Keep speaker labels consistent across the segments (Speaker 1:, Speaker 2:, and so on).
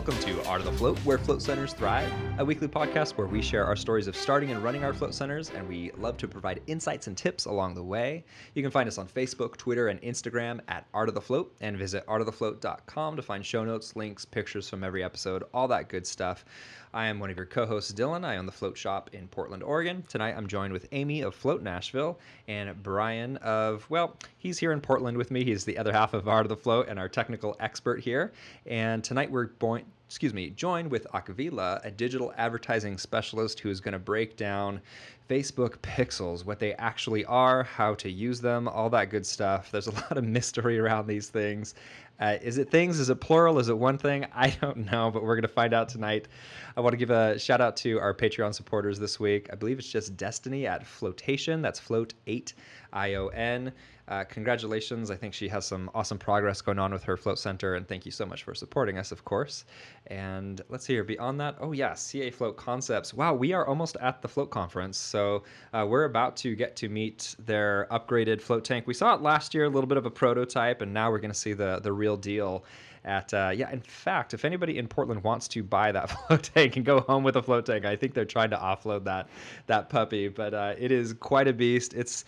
Speaker 1: Welcome to Art of the Float, where float centers thrive, a weekly podcast where we share our stories of starting and running our float centers, and we love to provide insights and tips along the way. You can find us on Facebook, Twitter, and Instagram at Art of the Float, and visit artofthefloat.com to find show notes, links, pictures from every episode, all that good stuff. I am one of your co hosts, Dylan. I own the Float Shop in Portland, Oregon. Tonight I'm joined with Amy of Float Nashville and Brian of, well, he's here in Portland with me. He's the other half of Art of the Float and our technical expert here. And tonight we're going excuse me, joined with Akavila, a digital advertising specialist who is going to break down Facebook pixels, what they actually are, how to use them, all that good stuff. There's a lot of mystery around these things. Uh, is it things? Is it plural? Is it one thing? I don't know, but we're going to find out tonight. I want to give a shout out to our Patreon supporters this week. I believe it's just Destiny at Flotation. That's Float 8 I O N. Uh, congratulations. I think she has some awesome progress going on with her float center, and thank you so much for supporting us, of course. And let's here. Beyond that, oh yeah, CA Float Concepts. Wow, we are almost at the float conference, so uh, we're about to get to meet their upgraded float tank. We saw it last year, a little bit of a prototype, and now we're going to see the the real deal at uh, yeah in fact if anybody in portland wants to buy that float tank and go home with a float tank i think they're trying to offload that that puppy but uh, it is quite a beast it's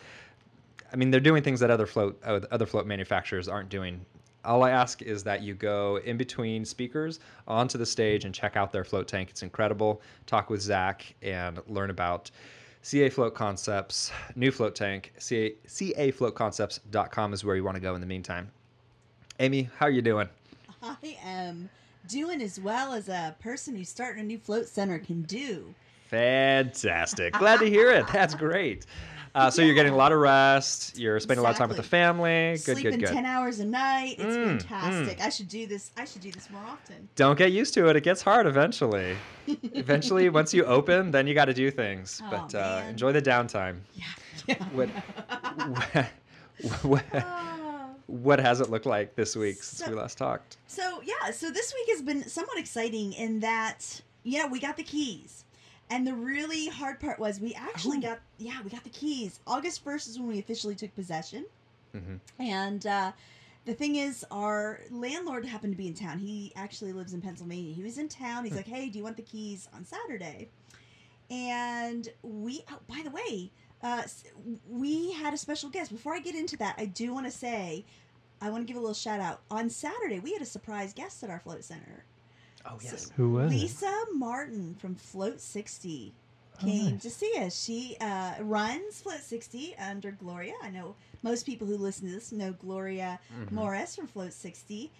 Speaker 1: I mean, they're doing things that other float uh, other float manufacturers aren't doing. All I ask is that you go in between speakers onto the stage and check out their float tank. It's incredible. Talk with Zach and learn about CA Float Concepts, new float tank. CA, CAFloatConcepts.com is where you want to go in the meantime. Amy, how are you doing?
Speaker 2: I am doing as well as a person who's starting a new float center can do.
Speaker 1: Fantastic. Glad to hear it. That's great. Uh, so yeah. you're getting a lot of rest. You're spending exactly. a lot of time with the family. Good,
Speaker 2: Sleeping
Speaker 1: good, good.
Speaker 2: ten hours a night. It's mm, fantastic. Mm. I should do this. I should do this more often.
Speaker 1: Don't get used to it. It gets hard eventually. eventually, once you open, then you got to do things. Oh, but uh, enjoy the downtime.
Speaker 2: Yeah. yeah.
Speaker 1: What, what, what, has it looked like this week since we last talked?
Speaker 2: So yeah, so this week has been somewhat exciting in that yeah we got the keys and the really hard part was we actually Ooh. got yeah we got the keys. August first is when we officially took possession, mm-hmm. and uh, the thing is, our landlord happened to be in town. He actually lives in Pennsylvania. He was in town. He's hmm. like, "Hey, do you want the keys on Saturday?" And we, oh, by the way, uh, we had a special guest. Before I get into that, I do want to say, I want to give a little shout out. On Saturday, we had a surprise guest at our float center.
Speaker 1: Oh yes.
Speaker 3: So Who was
Speaker 2: Lisa it? Martin from Float 60 came oh, nice. to see us. She uh, runs Float 60 under Gloria. I know most people who listen to this know Gloria mm-hmm. Morris from Float 60.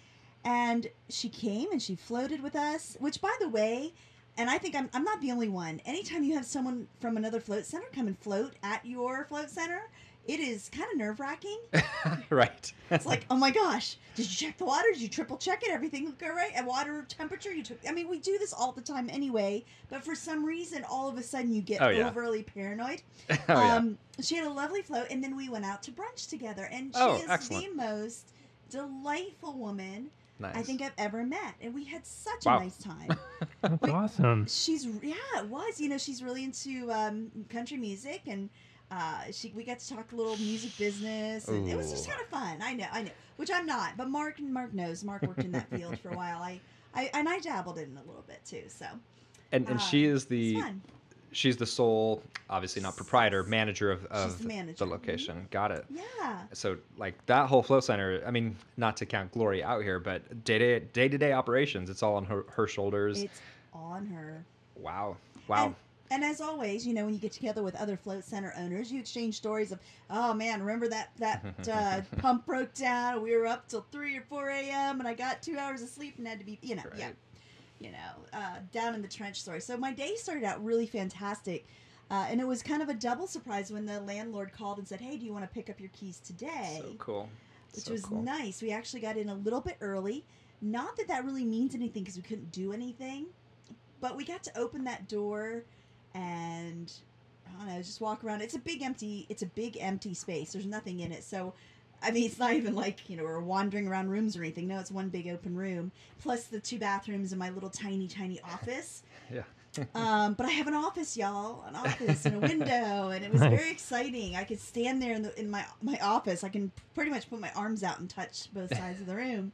Speaker 2: And she came and she floated with us, which, by the way, and I think I'm, I'm not the only one. Anytime you have someone from another float center come and float at your float center, it is kind of nerve wracking.
Speaker 1: right.
Speaker 2: it's like, oh my gosh, did you check the water? Did you triple check it? Everything look all right? And water temperature, you took. I mean, we do this all the time anyway, but for some reason, all of a sudden, you get oh, yeah. overly paranoid. oh, um, yeah. She had a lovely float, and then we went out to brunch together, and she oh, is excellent. the most delightful woman. Nice. I think I've ever met, and we had such wow. a nice time.
Speaker 3: That's we, awesome.
Speaker 2: She's yeah, it was. You know, she's really into um, country music, and uh, she we got to talk a little music business, and Ooh. it was just kind of fun. I know, I know, which I'm not, but Mark and Mark knows. Mark worked in that field for a while. I, I and I dabbled in a little bit too. So,
Speaker 1: and and uh, she is the she's the sole, obviously not proprietor, manager of, of the, manager. the, location. Mm-hmm. Got it.
Speaker 2: Yeah.
Speaker 1: So like that whole flow center, I mean, not to count Glory out here, but day to day to day operations, it's all on her, her shoulders.
Speaker 2: It's on her.
Speaker 1: Wow. Wow.
Speaker 2: And and as always, you know, when you get together with other float center owners, you exchange stories of, oh man, remember that that uh, pump broke down? We were up till three or four a.m. and I got two hours of sleep and had to be, you know, right. yeah, you know, uh, down in the trench story. So my day started out really fantastic. Uh, and it was kind of a double surprise when the landlord called and said, "Hey, do you want to pick up your keys today?"
Speaker 1: So cool.
Speaker 2: Which
Speaker 1: so
Speaker 2: was
Speaker 1: cool.
Speaker 2: nice. We actually got in a little bit early. Not that that really means anything because we couldn't do anything, but we got to open that door and I don't know, just walk around. It's a big empty. It's a big empty space. There's nothing in it, so. I mean, it's not even like, you know, we're wandering around rooms or anything. No, it's one big open room, plus the two bathrooms and my little tiny, tiny office.
Speaker 1: yeah.
Speaker 2: um, but I have an office, y'all, an office and a window, and it was nice. very exciting. I could stand there in, the, in my my office. I can pretty much put my arms out and touch both sides of the room.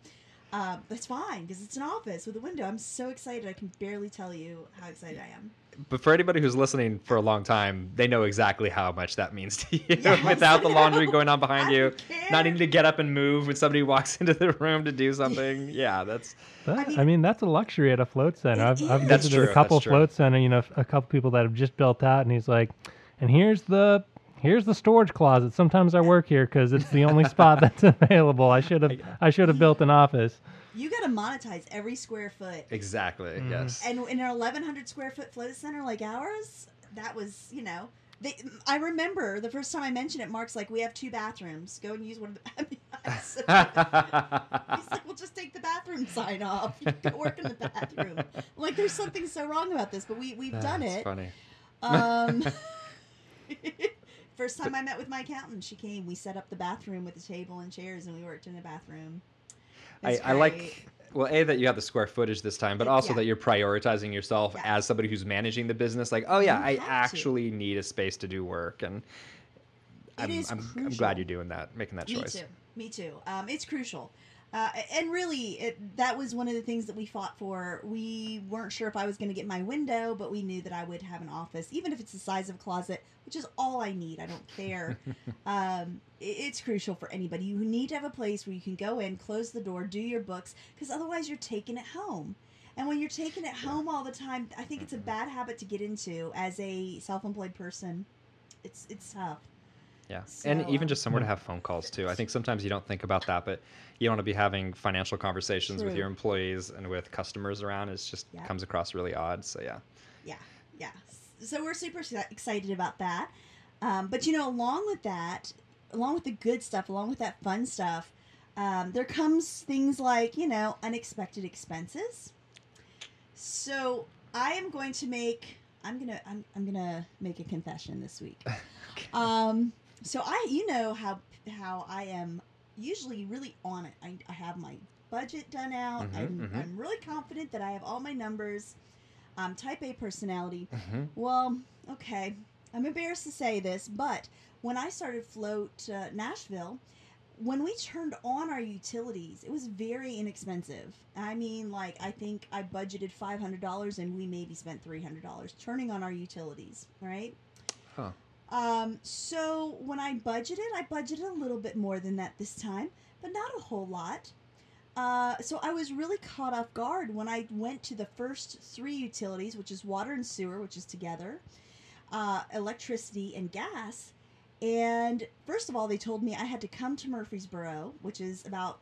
Speaker 2: Uh, that's fine because it's an office with a window. I'm so excited. I can barely tell you how excited I am.
Speaker 1: But for anybody who's listening for a long time, they know exactly how much that means to you
Speaker 2: Yes,
Speaker 1: without the laundry going on behind
Speaker 2: I
Speaker 1: you.
Speaker 2: don't care.
Speaker 1: Not needing to get up and move when somebody walks into the room to do something. Yeah, that's
Speaker 3: But,
Speaker 2: I
Speaker 3: I
Speaker 2: mean-
Speaker 3: mean, that's a luxury at a float center. I've, I've visited
Speaker 1: true,
Speaker 3: a couple
Speaker 1: that's
Speaker 3: float center, you know, a couple people that have just built out, and he's like, and here's the here's the storage closet. Sometimes I work here because it's the only spot that's available. I should have I should have built an office.
Speaker 2: You got to monetize every square foot.
Speaker 1: exactly
Speaker 3: Mm.
Speaker 1: yes.
Speaker 2: And in an 1,100 square foot float center like ours, that was, you know, they, I remember the first time I mentioned it, Mark's like, we have two bathrooms. Go and use one of the. I mean, I He's like, "We'll just take the bathroom sign off. You can work in the bathroom. I'm like, there's something so wrong about this, but we, we've done it.
Speaker 1: funny.
Speaker 2: Um, first time I met with my accountant, she came. We set up the bathroom with a table and chairs, and we worked in the bathroom.
Speaker 1: I, I like well a that you have the square footage this time but
Speaker 2: Yeah.
Speaker 1: also that you're prioritizing yourself
Speaker 2: Yeah.
Speaker 1: as somebody who's managing the business like oh yeah
Speaker 2: You
Speaker 1: i
Speaker 2: have to.
Speaker 1: actually need a space to do work and I'm, I'm, I'm glad you're doing that making that choice.
Speaker 2: Me
Speaker 1: choice
Speaker 2: too. Me too. Um, it's crucial. Uh, and really, it, that was one of the things that we fought for. We weren't sure if I was going to get my window, but we knew that I would have an office, even if it's the size of a closet, which is all I need. I don't care. um, it- it's crucial for anybody. You need to have a place where you can go in, close the door, do your books, because otherwise you're taking it home. And when you're taking it home all the time, I think it's a bad habit to get into as a self-employed person. It's it's tough.
Speaker 1: Yeah,
Speaker 2: So,
Speaker 1: and even just somewhere to have phone calls too. I think sometimes you don't think about that, but you don't want to be having financial conversations with your employees and with customers around. It just
Speaker 2: Yeah.
Speaker 1: comes across really odd. So yeah,
Speaker 2: yeah. Yeah. So we're super excited about that. Um, but you know along with that along with the good stuff along with that fun stuff um, there comes things like you know unexpected expenses. So i am going to make i'm gonna i'm, I'm gonna make a confession this week. Um, so i you know how how i am usually really on it i, I have my budget done out
Speaker 1: Mhm,
Speaker 2: I'm,
Speaker 1: mhm.
Speaker 2: I'm really confident that i have all my numbers um, type a personality
Speaker 1: Mhm.
Speaker 2: well, okay. I'm embarrassed to say this, but when I started Float uh, Nashville, when we turned on our utilities, it was very inexpensive. I mean, like, I think I budgeted $500 and we maybe spent $300 turning on our utilities, right?
Speaker 1: Huh.
Speaker 2: Um, so when I budgeted, I budgeted a little bit more than that this time, but not a whole lot. Uh, so I was really caught off guard when I went to the first three utilities, which is water and sewer, which is together, uh, electricity and gas. And first of all, they told me I had to come to Murfreesboro, which is about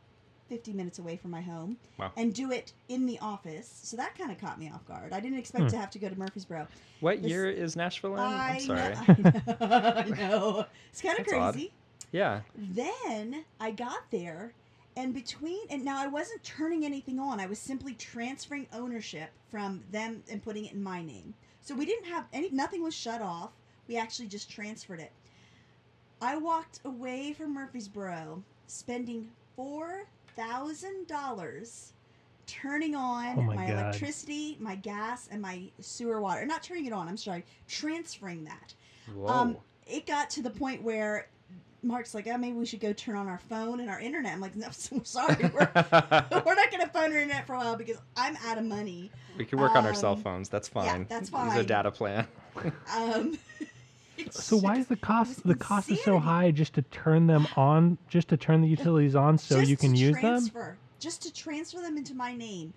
Speaker 2: 50 minutes away from my home,
Speaker 1: Wow.
Speaker 2: and do it in the office. So that kind of caught me off guard. I didn't expect
Speaker 3: Hmm.
Speaker 2: to have to go to Murfreesboro.
Speaker 1: what
Speaker 2: This-
Speaker 1: year is Nashville in?
Speaker 2: I
Speaker 1: I'm sorry.
Speaker 2: Know, I know. It's kind of
Speaker 1: That's odd.
Speaker 2: crazy.
Speaker 1: Yeah,
Speaker 2: Then I got there, and between and now I wasn't turning anything on. I was simply transferring ownership from them and putting it in my name. So we didn't have any. Nothing was shut off. We actually just transferred it. I walked away from Murfreesboro, spending four thousand dollars turning on
Speaker 3: Oh my
Speaker 2: my electricity, my gas, and my sewer water. Not turning it on. I'm sorry, transferring that
Speaker 1: whoa.
Speaker 2: um, it got to the point where Mark's like, oh, maybe we should go turn on our phone and our internet. I'm like, no, so sorry, we're, we're not going to phone our internet for a while because I'm out of money.
Speaker 1: we can work on our cell
Speaker 2: um,
Speaker 1: phones. That's
Speaker 2: yeah,
Speaker 1: fine.
Speaker 2: that's
Speaker 1: Use a data plan.
Speaker 2: Um,
Speaker 3: So why is the cost the cost is so high just to turn them on, just to turn the utilities on so
Speaker 2: just
Speaker 3: you can use them?
Speaker 2: transfer, Just to transfer them into my name.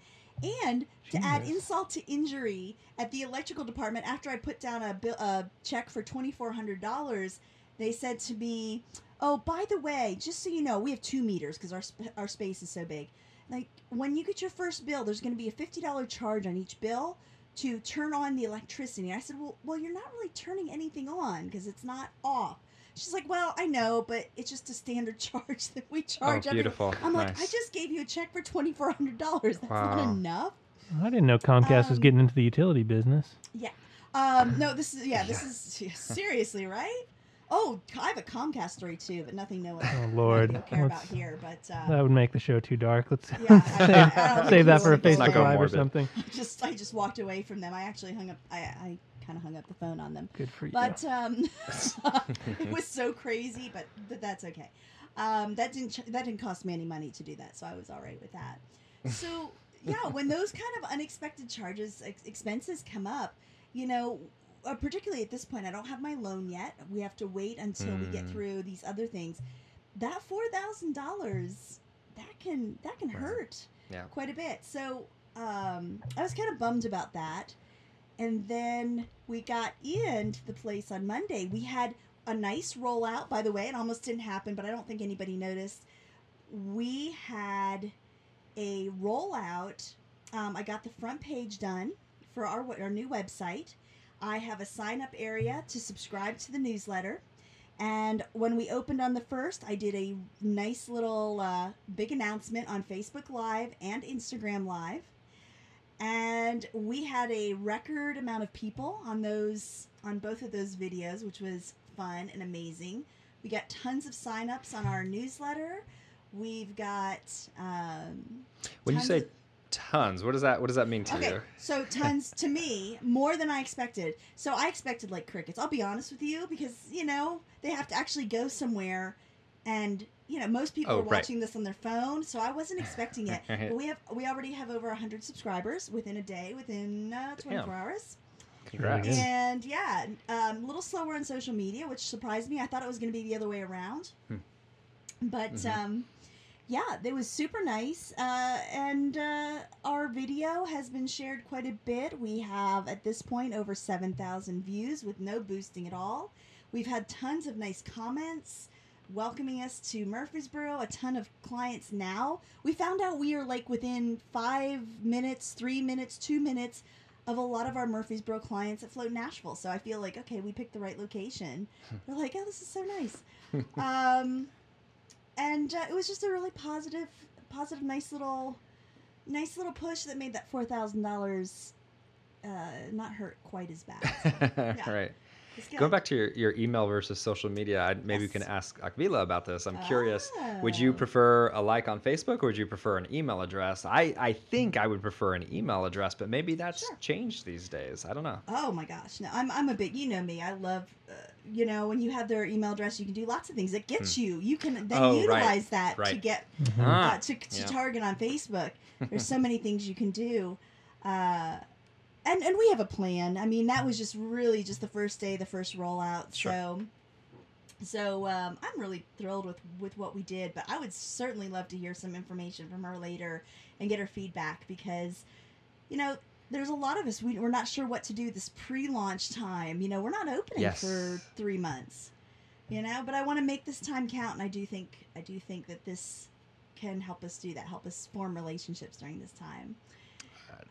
Speaker 2: And to add insult to injury, at the electrical department, after I put down a, bill, a check for $2,400, they said to me, Oh, by the way, just so you know, we have two meters because our, sp- our space is so big. Like, when you get your first bill, there's going to be a $50 charge on each bill to turn on the electricity. I said, Well, well you're not really turning anything on because it's not off. She's like, Well, I know, but it's just a standard charge that we
Speaker 1: Oh,
Speaker 2: charge every
Speaker 1: beautiful.
Speaker 2: I'm like, I just gave you a check for twenty four hundred dollars. That's not enough.
Speaker 3: I didn't know Comcast was
Speaker 2: Um,
Speaker 3: getting into the utility business. Yeah.
Speaker 2: Um, no, this is yeah, this is seriously right. Oh, I have a Comcast story too, but nothing no one
Speaker 3: Oh
Speaker 2: none
Speaker 3: Lord,
Speaker 2: of you care about
Speaker 3: Let's-
Speaker 2: here. But uh,
Speaker 3: that would make the show too dark. Let's
Speaker 2: Yeah, I- I- I
Speaker 3: save, that for a
Speaker 2: want to go
Speaker 3: Facebook
Speaker 1: Let's
Speaker 3: Live or
Speaker 1: morbid.
Speaker 3: something.
Speaker 2: just I just walked away from them. I actually hung up. I I kind of hung up the phone on them.
Speaker 3: Good for you.
Speaker 2: But um, it was so crazy, but but that's okay. um, that didn't ch- that didn't cost me any money to do that, so I was all right with that. So yeah, when those kind of unexpected charges ex- expenses come up, you know, uh, particularly at this point, I don't have my loan yet. We have to wait until we get
Speaker 1: Mm.
Speaker 2: through these other things. That four thousand dollars that can that can
Speaker 1: Right.
Speaker 2: hurt
Speaker 1: Yeah.
Speaker 2: quite a bit. So um, I was kind of bummed about that. And then we got into the place on Monday. We had a nice rollout, by the way. It almost didn't happen, but I don't think anybody noticed. We had a rollout. Um, I got the front page done for our, our new website. I have a sign up area to subscribe to the newsletter. And when we opened on the first, I did a nice little uh, big announcement on Facebook Live and Instagram Live. And we had a record amount of people on those on both of those videos, which was fun and amazing. We got tons of signups on our newsletter. We've got um,
Speaker 1: When you say
Speaker 2: of-
Speaker 1: tons, what does that what does that mean to
Speaker 2: Okay,
Speaker 1: you?
Speaker 2: so tons to me, more than I expected. So I expected like crickets. I'll be honest with you because you know they have to actually go somewhere, and you know most people
Speaker 1: Oh,
Speaker 2: are
Speaker 1: right.
Speaker 2: watching this on their phone, so I wasn't expecting it. But we have we already have over hundred subscribers within a day, within uh, twenty four hours.
Speaker 1: Congrats.
Speaker 2: And yeah, um, a little slower on social media, which surprised me. I thought it was going to be the other way around.
Speaker 1: Hmm.
Speaker 2: But
Speaker 1: Mhm.
Speaker 2: um, yeah, it was super nice. Uh, and uh, our video has been shared quite a bit. We have, at this point, over 7,000 views with no boosting at all. We've had tons of nice comments welcoming us to Murfreesboro, a ton of clients now. We found out we are like within five minutes, three minutes, two minutes of a lot of our Murfreesboro clients at float Nashville. So I feel like, okay, we picked the right location. They're like, oh, this is so nice. um, and uh, it was just a really positive, positive, nice little, nice little push that made that four thousand dollars uh, not hurt quite as bad. Yeah.
Speaker 1: right.
Speaker 2: It's good.
Speaker 1: Going back to your, your email versus social media, I, maybe you can ask Akvila about this. I'm curious. Would you
Speaker 2: Oh.
Speaker 1: prefer a like on Facebook or would you prefer an email address? I, I think I would prefer an email address, but maybe that's
Speaker 2: Sure.
Speaker 1: changed these days. I don't know.
Speaker 2: Oh my gosh! No, I'm I'm a big. You know me. I love. Uh, you know, when you have their email address, you can do lots of things. It gets you. You can then
Speaker 1: Oh, right,
Speaker 2: utilize that to
Speaker 1: right.
Speaker 2: get
Speaker 3: Mhm.
Speaker 1: Ah,
Speaker 2: uh, to, to
Speaker 1: yeah.
Speaker 2: target on Facebook. There's so many things you can do. Uh, and, and we have a plan. I mean, that was just really just the first day, the first rollout.
Speaker 1: Sure.
Speaker 2: So, so um, I'm really thrilled with, with what we did. But I would certainly love to hear some information from her later and get her feedback because, you know, there's a lot of us we, we're not sure what to do this pre-launch time. You know, we're not opening
Speaker 1: Yes.
Speaker 2: for three months. You know, but I want to make this time count, and I do think I do think that this can help us do that, help us form relationships during this time.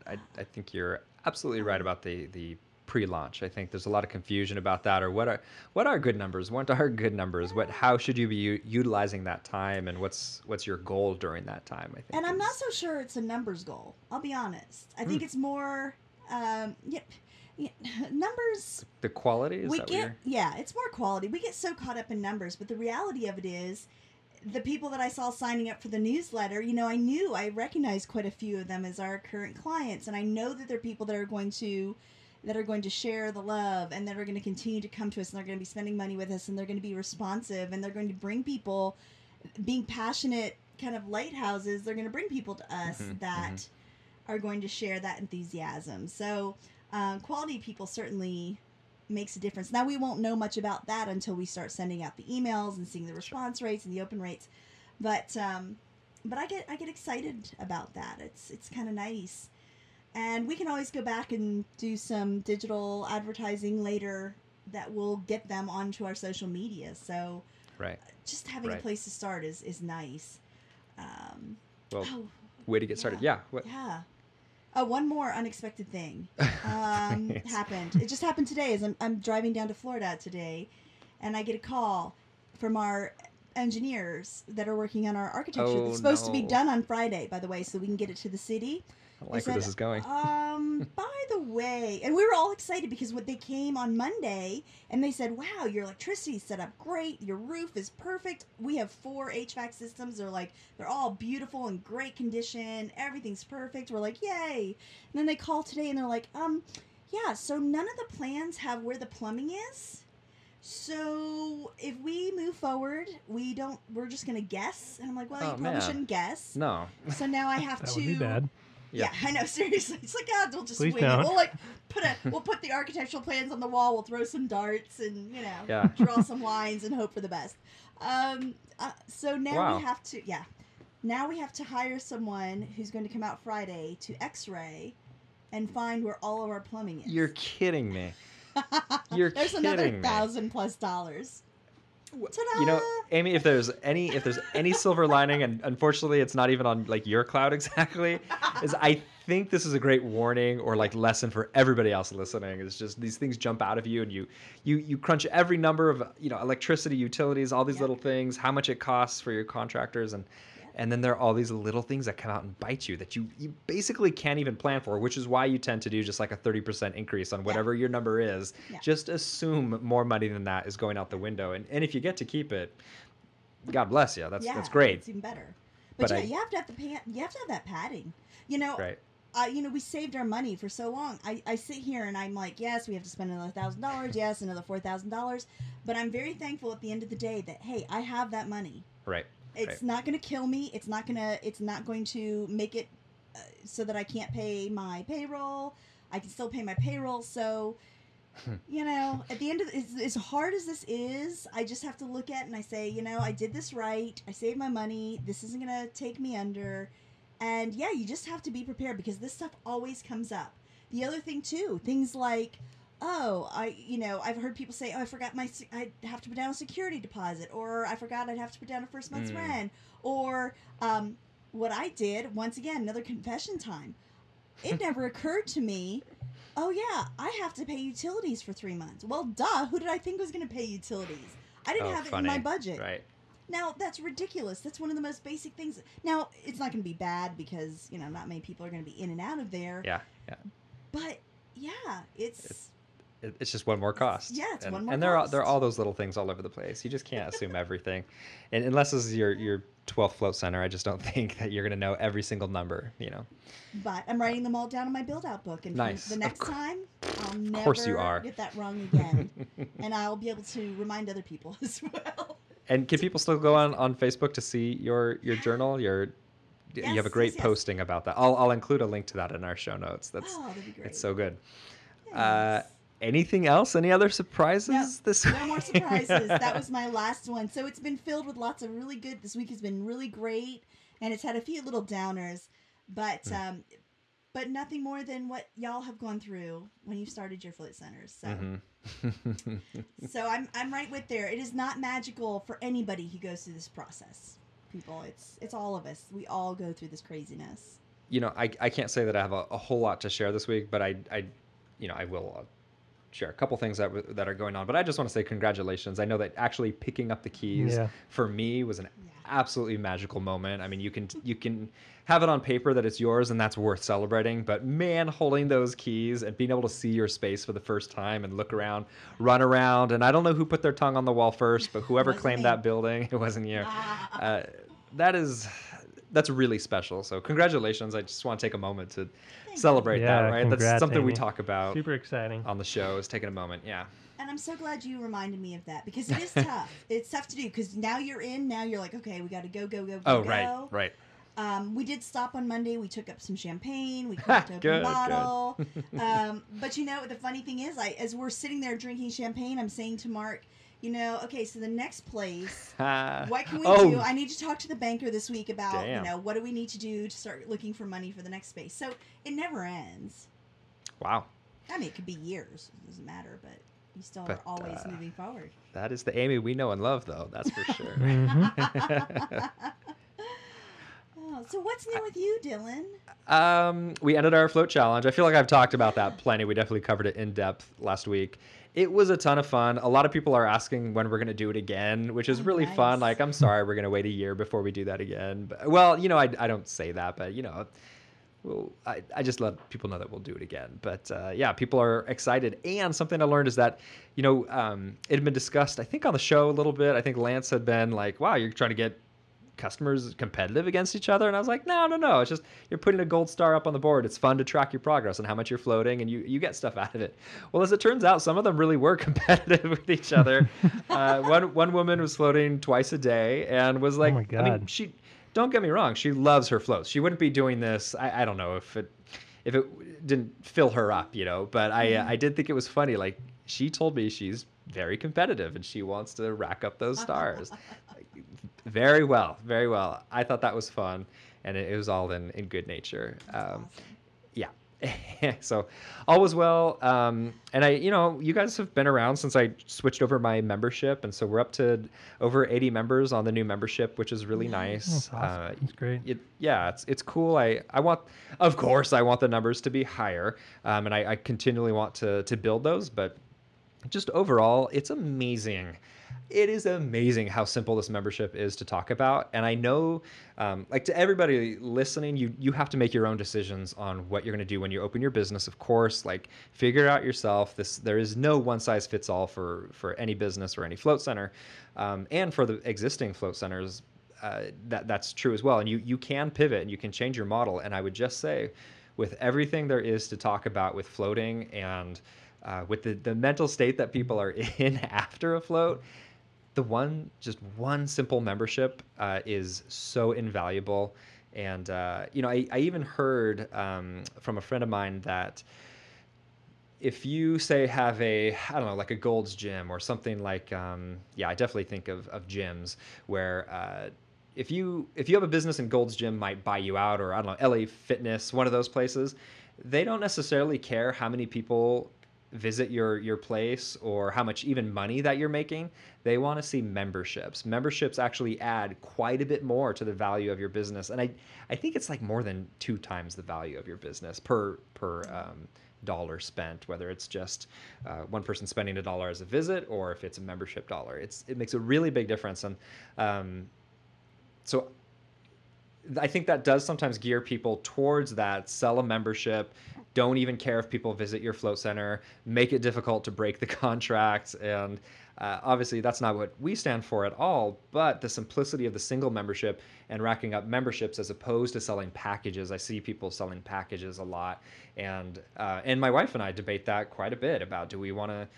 Speaker 1: I, I think you're absolutely right about the, the pre-launch. I think there's a lot of confusion about that, or what are what are good numbers? What are good numbers? What how should you be u- utilizing that time, and what's what's your goal during that time? I think.
Speaker 2: And I'm not so sure it's a numbers goal. I'll be honest. I think
Speaker 1: Hmm.
Speaker 2: it's more, um, yeah, yeah, numbers.
Speaker 1: the quality. Is
Speaker 2: we get yeah, it's more quality. We get so caught up in numbers, but the reality of it is, the people that I saw signing up for the newsletter, you know, I knew I recognized quite a few of them as our current clients, and I know that they're people that are going to that are going to share the love and that are going to continue to come to us and they're going to be spending money with us and they're going to be responsive and they're going to bring people being passionate kind of lighthouses they're going to bring people to us
Speaker 1: Mhm,
Speaker 2: that are going to share that enthusiasm. So um, quality people certainly makes a difference now we won't know much about that until we start sending out the emails and seeing the response rates and the open rates but um, but i get i get excited about that it's it's kind of nice and we can always go back and do some digital advertising later that will get them onto our social media so
Speaker 1: Right.
Speaker 2: just having
Speaker 1: Right.
Speaker 2: a place to start is is nice um,
Speaker 1: Well,
Speaker 2: oh,
Speaker 1: way to get started. Yeah. What?
Speaker 2: yeah. Oh, one more unexpected thing um, happened. It just happened today. As I'm, I'm driving down to Florida today, and I get a call from our engineers that are working on our architecture.
Speaker 1: Oh,
Speaker 2: it's supposed to be done on Friday, by the way, so we can get it to the city.
Speaker 1: I
Speaker 2: They
Speaker 1: like where this is going.
Speaker 2: Um, by the way, and we were all excited because when they came on Monday and they said, "Wow, your electricity's set up great. Your roof is perfect. We have four HVAC systems. They're like they're all beautiful and great condition. Everything's perfect." We're like, "Yay!" And then they call today and they're like, "Um, yeah, so none of the plans have where the plumbing is." So if we move forward, we don't. We're just gonna guess, and I'm like, well,
Speaker 1: Oh,
Speaker 2: you probably
Speaker 1: man.
Speaker 2: shouldn't guess.
Speaker 1: No.
Speaker 2: So now I have
Speaker 3: That
Speaker 2: to.
Speaker 3: would be bad.
Speaker 2: Yeah. I know. Seriously, it's like God. We'll just
Speaker 3: Please
Speaker 2: wing
Speaker 3: don't.
Speaker 2: We'll like put a. We'll put the architectural plans on the wall. We'll throw some darts and you know
Speaker 1: Yeah.
Speaker 2: draw some lines and hope for the best. Um. Uh, so now
Speaker 1: Wow.
Speaker 2: we have to. Yeah. Now we have to hire someone who's going to come out Friday to X-ray, and find where all of our plumbing is.
Speaker 1: You're kidding me. You're
Speaker 2: There's
Speaker 1: kidding
Speaker 2: another
Speaker 1: me.
Speaker 2: thousand plus dollars. Ta-da!
Speaker 1: You know, Amy, if there's any if there's any silver lining, and unfortunately it's not even on like your cloud exactly, is I think this is a great warning or like lesson for everybody else listening. It's just these things jump out of you and you you you crunch every number of you know electricity, utilities, all these
Speaker 2: Yep.
Speaker 1: little things, how much it costs for your contractors and and then there are all these little things that come out and bite you that you, you basically can't even plan for, which is why you tend to do just like a 30% increase on whatever your number is.
Speaker 2: Yeah.
Speaker 1: Just assume more money than that is going out the window. And, and if you get to keep it, God bless you. That's
Speaker 2: yeah,
Speaker 1: that's great.
Speaker 2: It's even better. But,
Speaker 1: But
Speaker 2: yeah,
Speaker 1: I-
Speaker 2: you have to have the pan- you have to have that padding. You know,
Speaker 1: Right.
Speaker 2: uh, you know, we saved our money for so long. I, I sit here and I'm like, yes, we have to spend another thousand dollars. Yes, another four thousand dollars. But I'm very thankful at the end of the day that hey, I have that money.
Speaker 1: Right.
Speaker 2: It's
Speaker 1: Right.
Speaker 2: not going to kill me. It's not gonna. It's not going to make it uh, so that I can't pay my payroll. I can still pay my payroll. So, you know, at the end of the, as, as hard as this is, I just have to look at it and I say, you know, I did this right. I saved my money. This isn't gonna take me under. And yeah, you just have to be prepared because this stuff always comes up. The other thing too, things like, oh, I, you know, I've heard people say, oh, I forgot my, se- I have to put down a security deposit, or I forgot I'd have to put down a first month's
Speaker 1: Mm.
Speaker 2: rent, or um, what I did. Once again, another confession time. It never occurred to me. Oh yeah, I have to pay utilities for three months. Well, duh. Who did I think was going to pay utilities? I didn't
Speaker 1: Oh,
Speaker 2: have it in my budget.
Speaker 1: Right.
Speaker 2: Now that's ridiculous. That's one of the most basic things. Now it's not going to be bad because you know not many people are going to be in and out of there.
Speaker 1: Yeah. Yeah.
Speaker 2: But yeah, it's,
Speaker 1: It's- It- It's just one more cost.
Speaker 2: Yeah, it's
Speaker 1: and,
Speaker 2: one more
Speaker 1: And there are there are all those little things all over the place. You just can't assume everything, and unless this is your your 12th float center, I just don't think that you're gonna know every single number. You know.
Speaker 2: but I'm writing them all down in my build out book, and
Speaker 1: Nice.
Speaker 2: the next
Speaker 1: cour-
Speaker 2: time I'll never
Speaker 1: course you are.
Speaker 2: get that wrong again, and I'll be able to remind other people as well.
Speaker 1: And can people still go on on Facebook to see your your journal? Your you have a great
Speaker 2: yes, yes.
Speaker 1: posting about that. I'll I'll include a link to that in our show notes. That's
Speaker 2: oh, that'd be great.
Speaker 1: it's so good.
Speaker 2: Yes.
Speaker 1: Uh, anything else? Any other surprises this week?
Speaker 2: No more surprises. that was my last one. So it's been filled with lots of really good. This week has been really great, and it's had a few little downers, but
Speaker 1: Hmm.
Speaker 2: um, but nothing more than what y'all have gone through when you started your float centers. So
Speaker 1: Mhm.
Speaker 2: so I'm I'm right with there. It is not magical for anybody who goes through this process. People, it's it's all of us. We all go through this craziness.
Speaker 1: you know, I, I can't say that I have a, a whole lot to share this week, but I, I you know, I will uh, share a couple things that w- that are going on. But I just want to say congratulations. I know that actually picking up the keys
Speaker 3: Yeah.
Speaker 1: for me was an absolutely magical moment. I mean, you can you can have it on paper that it's yours and that's worth celebrating, but man, holding those keys and being able to see your space for the first time and look around, run around, and I don't know who put their tongue on the wall first, but whoever claimed
Speaker 2: me.
Speaker 1: that building, it wasn't you.
Speaker 2: Ah.
Speaker 1: Uh, that is that's really special. So congratulations. I just want to take a moment to celebrate
Speaker 3: Yeah,
Speaker 1: that, right? That's
Speaker 3: congrats,
Speaker 1: something we talk about
Speaker 3: Super exciting.
Speaker 1: on the show is taking a moment. Yeah.
Speaker 2: And I'm so glad you reminded me of that because it is tough. It's tough to do because now you're in. Now you're like, okay, we got to go, go, go, go.
Speaker 1: Oh,
Speaker 2: go.
Speaker 1: right, right.
Speaker 2: Um, we did stop on Monday. We took up some champagne. We cracked open
Speaker 1: Good,
Speaker 2: a
Speaker 1: good.
Speaker 2: bottle. um, but you know, the funny thing is, I as we're sitting there drinking champagne, I'm saying to Mark, you know, okay, so the next place, what can we
Speaker 1: oh,
Speaker 2: do? I need to talk to the banker this week about,
Speaker 1: Damn.
Speaker 2: you know, what do we need to do to start looking for money for the next space. So it never ends.
Speaker 1: wow.
Speaker 2: I mean, it could be years. It doesn't matter, but you still
Speaker 1: But,
Speaker 2: are always
Speaker 1: uh,
Speaker 2: moving forward.
Speaker 1: That is the Amy we know and love, though. That's for sure.
Speaker 3: Mhm.
Speaker 2: oh, so what's new with you, Dylan?
Speaker 1: Um, we ended our float challenge. I feel like I've talked about that plenty. We definitely covered it in depth last week. It was a ton of fun. A lot of people are asking when we're going to do it again, which is
Speaker 2: Oh,
Speaker 1: really
Speaker 2: nice.
Speaker 1: fun. Like, I'm sorry, we're going to wait a year before we do that again. But, well, you know, I, I don't say that, but, you know, well, I, I just let people know that we'll do it again. But uh, yeah, people are excited. And something I learned is that, you know, um, it had been discussed, I think, on the show a little bit. I think Lance had been like, wow, you're trying to get customers competitive against each other? And I was like, no, no, no. It's just you're putting a gold star up on the board. It's fun to track your progress and how much you're floating, and you, you get stuff out of it. Well, as it turns out, some of them really were competitive with each other. uh, one one woman was floating twice a day and was like,
Speaker 3: my
Speaker 1: I mean, she don't get me wrong, she loves her floats. She wouldn't be doing this. I, I don't know if it if it didn't fill her up, you know. But I uh, I did think it was funny. Like she told me she's very competitive and she wants to rack up those stars. Very well, very well. I thought that was fun, and it, it was all in in good nature. Um, yeah. so all was well um, and i you know you guys have been around since i switched over my membership and so we're up to over 80 members on the new membership which is really nice
Speaker 3: That's awesome.
Speaker 1: Uh,
Speaker 3: That's great.
Speaker 1: it, yeah, it's it's cool. I, I want, of course, I want the numbers to be higher, um, and I, I continually want to to build those. But just overall, it's amazing. It is amazing how simple this membership is to talk about. And I know, um, like to everybody listening, you you have to make your own decisions on what you're going to do when you open your business. Of course, like figure out yourself. This there is no one size fits all for for any business or any float center, um, and for the existing float centers uh, that that's true as well. And you you can pivot and you can change your model. And I would just say, with everything there is to talk about with floating and uh, with the, the mental state that people are in after a float, the one just one simple membership uh, is so invaluable. And uh, you know, I, I even heard um, from a friend of mine that if you say have a I don't know like a Gold's Gym or something like um, yeah I definitely think of, of gyms where uh, if you if you have a business and Gold's Gym might buy you out or I don't know LA Fitness one of those places they don't necessarily care how many people visit your your place or how much even money that you're making they want to see memberships. Memberships actually add quite a bit more to the value of your business. And i i think it's like more than two times the value of your business per per um, dollar spent whether it's just uh, one person spending a dollar as a visit or if it's a membership dollar. It's it makes a really big difference. And um, so I think that does sometimes gear people towards that. Sell a membership. Don't even care if people visit your float center. Make it difficult to break the contract. And uh, obviously, that's not what we stand for at all. But the simplicity of the single membership and racking up memberships as opposed to selling packages. I see people selling packages a lot. And, uh, and my wife and I debate that quite a bit about do we want to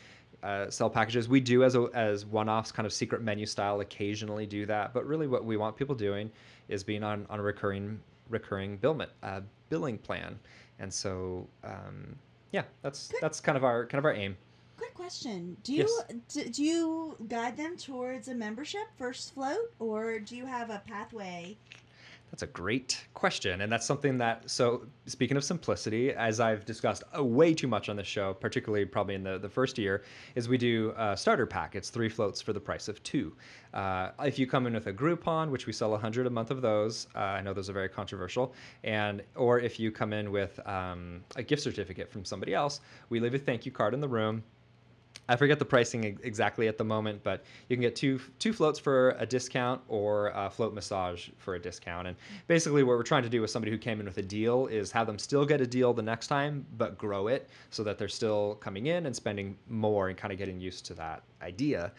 Speaker 1: uh, sell packages. We do as a, as one-offs, kind of secret menu style, occasionally do that. But really, what we want people doing is being on, on a recurring recurring billment, uh, billing plan. And so, um, yeah, that's that's kind of our kind of our aim.
Speaker 2: Quick question: Do you do, do you guide them towards a membership first float, or do you have a pathway?
Speaker 1: That's a great question. And that's something that, so speaking of simplicity, as I've discussed uh, way too much on this show, particularly probably in the, the first year, is we do a starter pack. It's three floats for the price of two. Uh, if you come in with a Groupon, which we sell 100 a month of those, uh, I know those are very controversial, and or if you come in with um, a gift certificate from somebody else, we leave a thank you card in the room. I forget the pricing ex- exactly at the moment, but you can get two two floats for a discount or a float massage for a discount. And basically, what we're trying to do with somebody who came in with a deal is have them still get a deal the next time, but grow it so that they're still coming in and spending more and kind of getting used to that idea.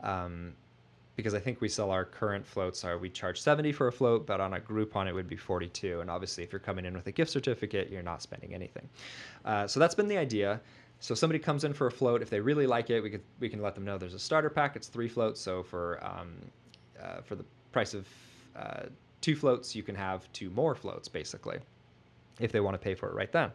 Speaker 1: Um, because I think we sell our current floats are we charge 70 for a float, but on a Groupon it would be 42. And obviously, if you're coming in with a gift certificate, you're not spending anything. Uh, so that's been the idea. So somebody comes in for a float. If they really like it, we could we can let them know there's a starter pack. It's three floats. So for um, uh, for the price of uh, two floats, you can have two more floats basically, if they want to pay for it right then.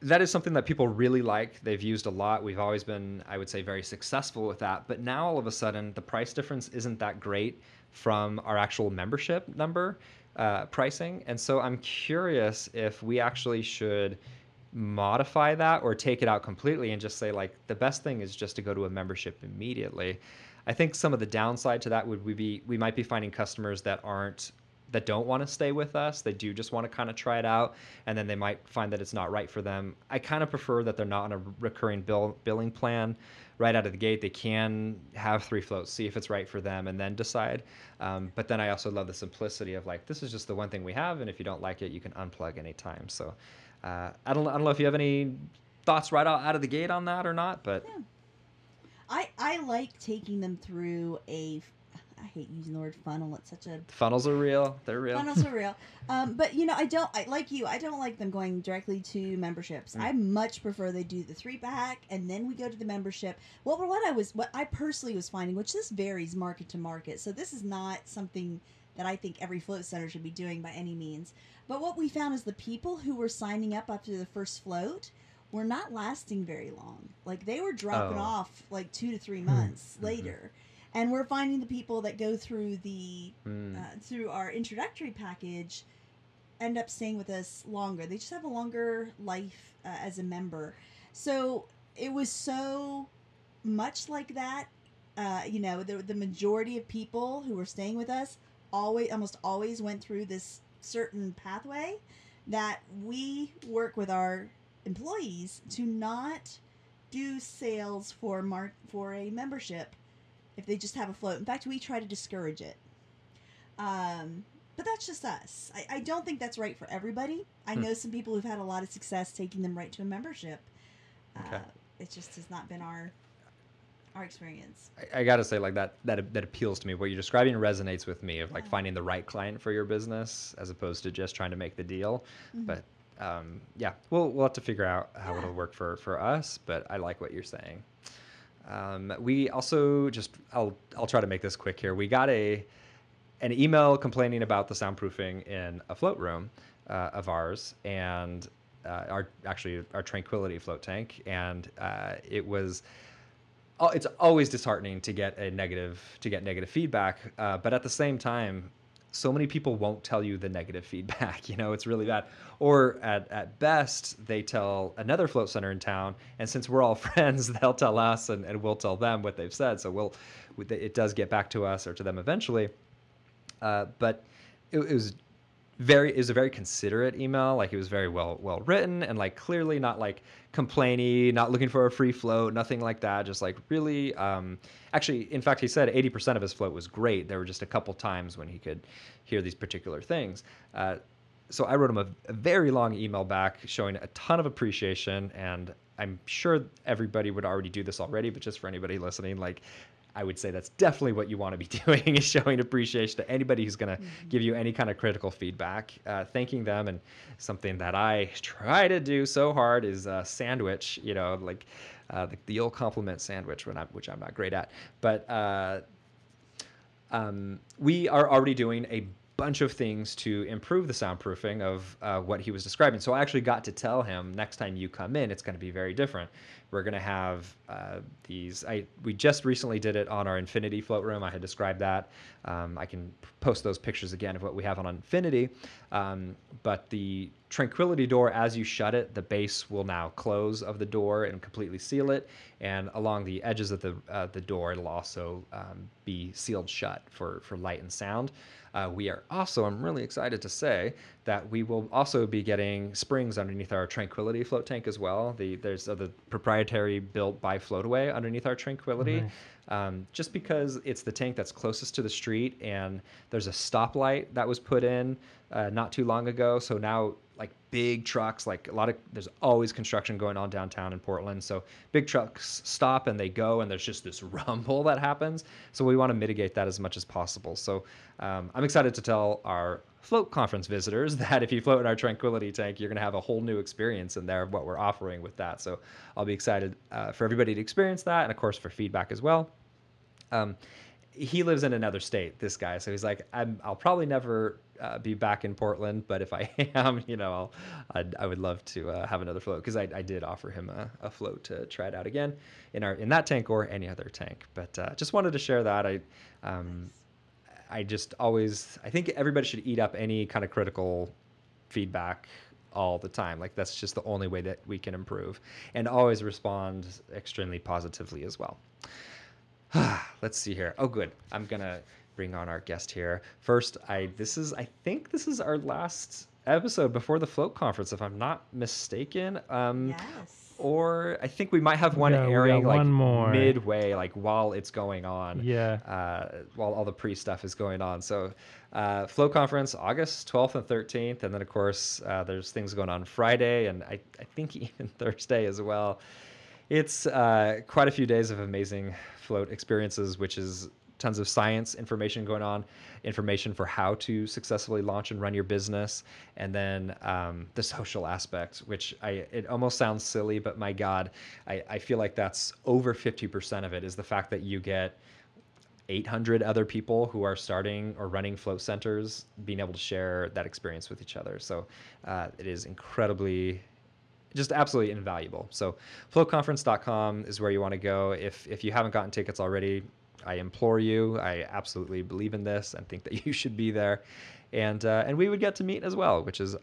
Speaker 1: That is something that people really like. They've used a lot. We've always been, I would say, very successful with that. But now all of a sudden, the price difference isn't that great from our actual membership number uh, pricing. And so I'm curious if we actually should modify that or take it out completely and just say like the best thing is just to go to a membership immediately. I think some of the downside to that would we be we might be finding customers that aren't that don't want to stay with us. They do just want to kind of try it out, and then they might find that it's not right for them. I kind of prefer that they're not on a recurring bill billing plan right out of the gate. They can have three floats, see if it's right for them, and then decide. Um, but then I also love the simplicity of like this is just the one thing we have, and if you don't like it, you can unplug anytime. So uh, I don't I don't know if you have any thoughts right out, out of the gate on that or not, but
Speaker 2: I I like taking them through a I hate using the word funnel. It's such a
Speaker 1: Funnels are real. They're real.
Speaker 2: funnels are real. Um, but you know, I don't I, like you. I don't like them going directly to memberships.
Speaker 1: Mm.
Speaker 2: I much prefer they do the three pack and then we go to the membership. Well, what I was, what I personally was finding, which this varies market to market, so this is not something that I think every float center should be doing by any means. But what we found is the people who were signing up after the first float were not lasting very long. Like they were dropping
Speaker 1: Oh.
Speaker 2: off like two to three
Speaker 3: Hmm.
Speaker 2: months later. And we're finding the people that go through the
Speaker 1: Mm.
Speaker 2: uh, through our introductory package end up staying with us longer. They just have a longer life uh, as a member. So it was so much like that. Uh, you know, the, the majority of people who were staying with us always, almost always went through this certain pathway that we work with our employees to not do sales for mar- for a membership if they just have a float. In fact, we try to discourage it. Um, but that's just us. I, I don't think that's right for everybody. I
Speaker 1: Hmm.
Speaker 2: know some people who've had a lot of success taking them right to a membership.
Speaker 1: Okay.
Speaker 2: Uh, it just has not been our our experience.
Speaker 1: I, I gotta say, like that that that appeals to me. What you're describing resonates with me of like
Speaker 2: Yeah.
Speaker 1: finding the right client for your business as opposed to just trying to make the deal.
Speaker 2: Mhm.
Speaker 1: But um, yeah, we'll we'll have to figure out how
Speaker 2: Yeah.
Speaker 1: it'll work for for us. But I like what you're saying. Um, we also just I'll I'll try to make this quick here. We got a an email complaining about the soundproofing in a float room uh, of ours and uh, our actually our tranquility float tank and uh, it was it's always disheartening to get a negative to get negative feedback uh, but at the same time so many people won't tell you the negative feedback you know it's really bad. Or at, at best they tell another float center in town and since we're all friends they'll tell us and, and we'll tell them what they've said. So we'll it does get back to us or to them eventually. Uh, but it, it was very it was a very considerate email. Like it was very well well written and like clearly not like complainy not looking for a free float nothing like that. Just like really um actually in fact he said 80% of his float was great. There were just a couple times when he could hear these particular things. Uh, so i wrote him a, a very long email back showing a ton of appreciation and i'm sure everybody would already do this already but just for anybody listening like I would say that's definitely what you want to be doing is showing appreciation to anybody who's going to give you any kind of critical feedback, uh, thanking them. And something that I try to do so hard is uh, sandwich, you know, like uh, the, the old compliment sandwich, when I'm, which I'm not great at. But uh, um, we are already doing a bunch of things to improve the soundproofing of uh, what he was describing. So I actually got to tell him next time you come in, it's going to be very different. We're going to have uh, these. I we just recently did it on our Infinity float room. I had described that. Um, I can post those pictures again of what we have on Infinity. Um, but the Tranquility door, as you shut it, the base will now close of the door and completely seal it. And along the edges of the uh, the door, it'll also um, be sealed shut for for light and sound. Uh, we are also, I'm really excited to say that we will also be getting springs underneath our Tranquility float tank as well. The there's uh, the proprietary built by Floataway underneath our Tranquility.
Speaker 3: Nice.
Speaker 1: Um, just because it's the tank that's closest to the street, and there's a stoplight that was put in uh, not too long ago. So now, big trucks, like a lot of there's always construction going on downtown in Portland. So big trucks stop and they go, and there's just this rumble that happens. So we want to mitigate that as much as possible. So um, I'm excited to tell our float conference visitors that if you float in our tranquility tank you're going to have a whole new experience in there of what we're offering with that so i'll be excited uh, for everybody to experience that and of course for feedback as well um, he lives in another state this guy so he's like I'm, i'll probably never uh, be back in portland but if i am you know i'll I'd, i would love to uh, have another float because I, I did offer him a, a float to try it out again in our in that tank or any other tank but uh, just wanted to share that i um, I just always I think everybody should eat up any kind of critical feedback all the time. Like that's just the only way that we can improve and always respond extremely positively as well. Let's see here. Oh good. I'm going to bring on our guest here. First, I this is I think this is our last episode before the float conference if I'm not mistaken. Um
Speaker 2: Yes.
Speaker 1: or I think we might have one
Speaker 3: Yeah, we got
Speaker 1: airing like
Speaker 3: one more.
Speaker 1: midway, like while it's going on
Speaker 3: Yeah.
Speaker 1: uh, while all the pre stuff is going on. So, uh, Float Conference, August 12th and 13th. And then, of course, uh, there's things going on Friday and I, I think even Thursday as well. It's uh, quite a few days of amazing float experiences, which is tons of science information going on, information for how to successfully launch and run your business, and then um, the social aspect, which I it almost sounds silly, but my God, I, I feel like that's over fifty percent of it is the fact that you get 800 other people who are starting or running float centers being able to share that experience with each other. So uh, it is incredibly, just absolutely invaluable. So floatconference.com is where you want to go. If, if you haven't gotten tickets already, I implore you. I absolutely believe in this and think that you should be there. And, uh, and we would get to meet as well, which is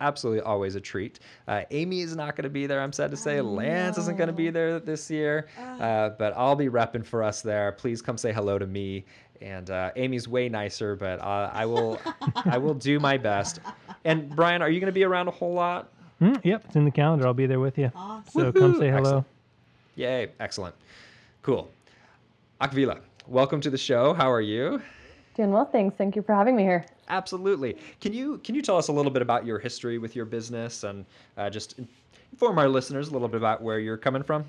Speaker 1: absolutely always a treat. Uh, Amy is not going to be there. I'm sad to say.
Speaker 2: Oh,
Speaker 1: Lance isn't going to be there this year, uh, but I'll be repping for us there. Please come say hello to me. And uh, Amy's way nicer, but uh, I will, I will do my best. And Brian, are you going to be around a whole lot?
Speaker 3: Hmm, yep, it's in the calendar. I'll be there with you.
Speaker 2: Awesome.
Speaker 3: So come say hello.
Speaker 1: Excellent. Yay! Excellent. Cool. Akvila, welcome to the show. How are you?
Speaker 4: Doing well, thanks. Thank you for having me here.
Speaker 1: Absolutely. Can you can you tell us a little bit about your history with your business and uh, just inform our listeners a little bit about where you're coming from?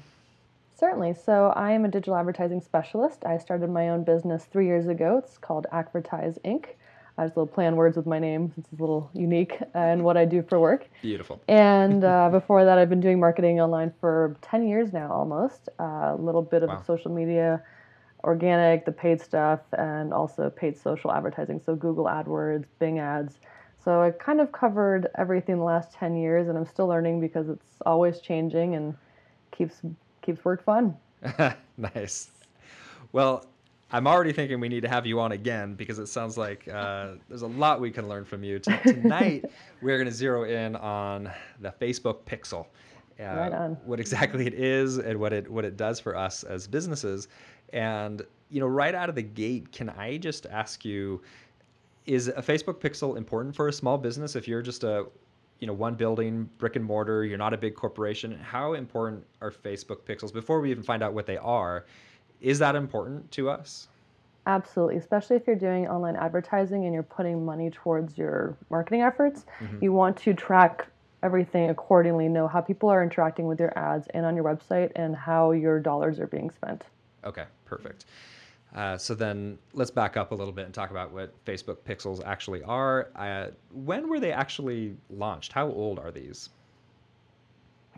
Speaker 4: Certainly. So, I am a digital advertising specialist. I started my own business three years ago. It's called Advertise Inc. I just little play on words with my name. It's a little unique and what I do for work.
Speaker 1: Beautiful.
Speaker 4: And uh, before that, I've been doing marketing online for 10 years now almost. Uh, a little bit of
Speaker 1: Wow.
Speaker 4: social media, organic, the paid stuff, and also paid social advertising. So Google AdWords, Bing ads. So I kind of covered everything the last 10 years, and I'm still learning because it's always changing and keeps keeps work fun.
Speaker 1: nice. Well, I'm already thinking we need to have you on again because it sounds like uh, there's a lot we can learn from you. Tonight, we're going to zero in on the Facebook Pixel. Uh,
Speaker 4: Right on.
Speaker 1: What exactly it is and what it what it does for us as businesses. And you know, right out of the gate, can I just ask you, is a Facebook Pixel important for a small business? If you're just a you know one building brick and mortar you're not a big corporation how important are facebook pixels before we even find out what they are is that important to us?
Speaker 4: Absolutely, especially if you're doing online advertising and you're putting money towards your marketing efforts, you want to track everything accordingly, know how people are interacting with your ads and on your website and how your dollars are being spent.
Speaker 1: okay perfect. Uh, so then let's back up a little bit and talk about what facebook pixels actually are. Uh, when were they actually launched? How old are these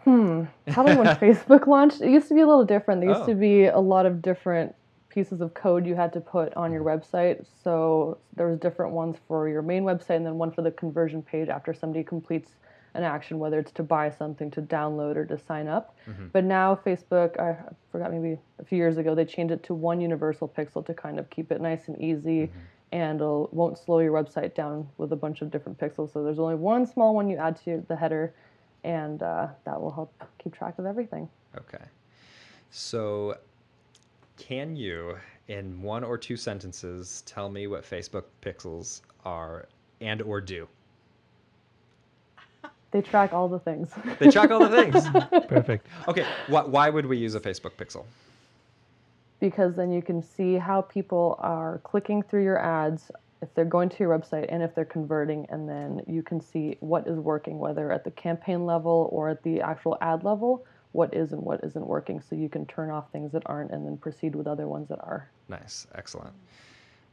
Speaker 4: Hmm. Probably when Facebook launched, it used to be a little different. There used
Speaker 1: Oh.
Speaker 4: to be a lot of different pieces of code you had to put on your website. So there was different ones for your main website and then one for the conversion page after somebody completes an action, whether it's to buy something, to download, or to sign up. But now Facebook, I forgot maybe a few years ago, they changed it to one universal pixel to kind of keep it nice and easy. And it'll, won't slow your website down with a bunch of different pixels. So there's only one small one you add to the header, and uh, that will help keep track of everything.
Speaker 1: okay so can you in one or two sentences tell me what facebook pixels are and or do
Speaker 4: They track all the things.
Speaker 1: they track all the things
Speaker 3: Perfect.
Speaker 1: Okay, wh- why would we use a Facebook Pixel?
Speaker 4: because then you can see how people are clicking through your ads if they're going to your website and if they're converting and then you can see what is working whether at the campaign level or at the actual ad level what is and what isn't working so you can turn off things that aren't and then proceed with other ones that are
Speaker 1: Nice, excellent.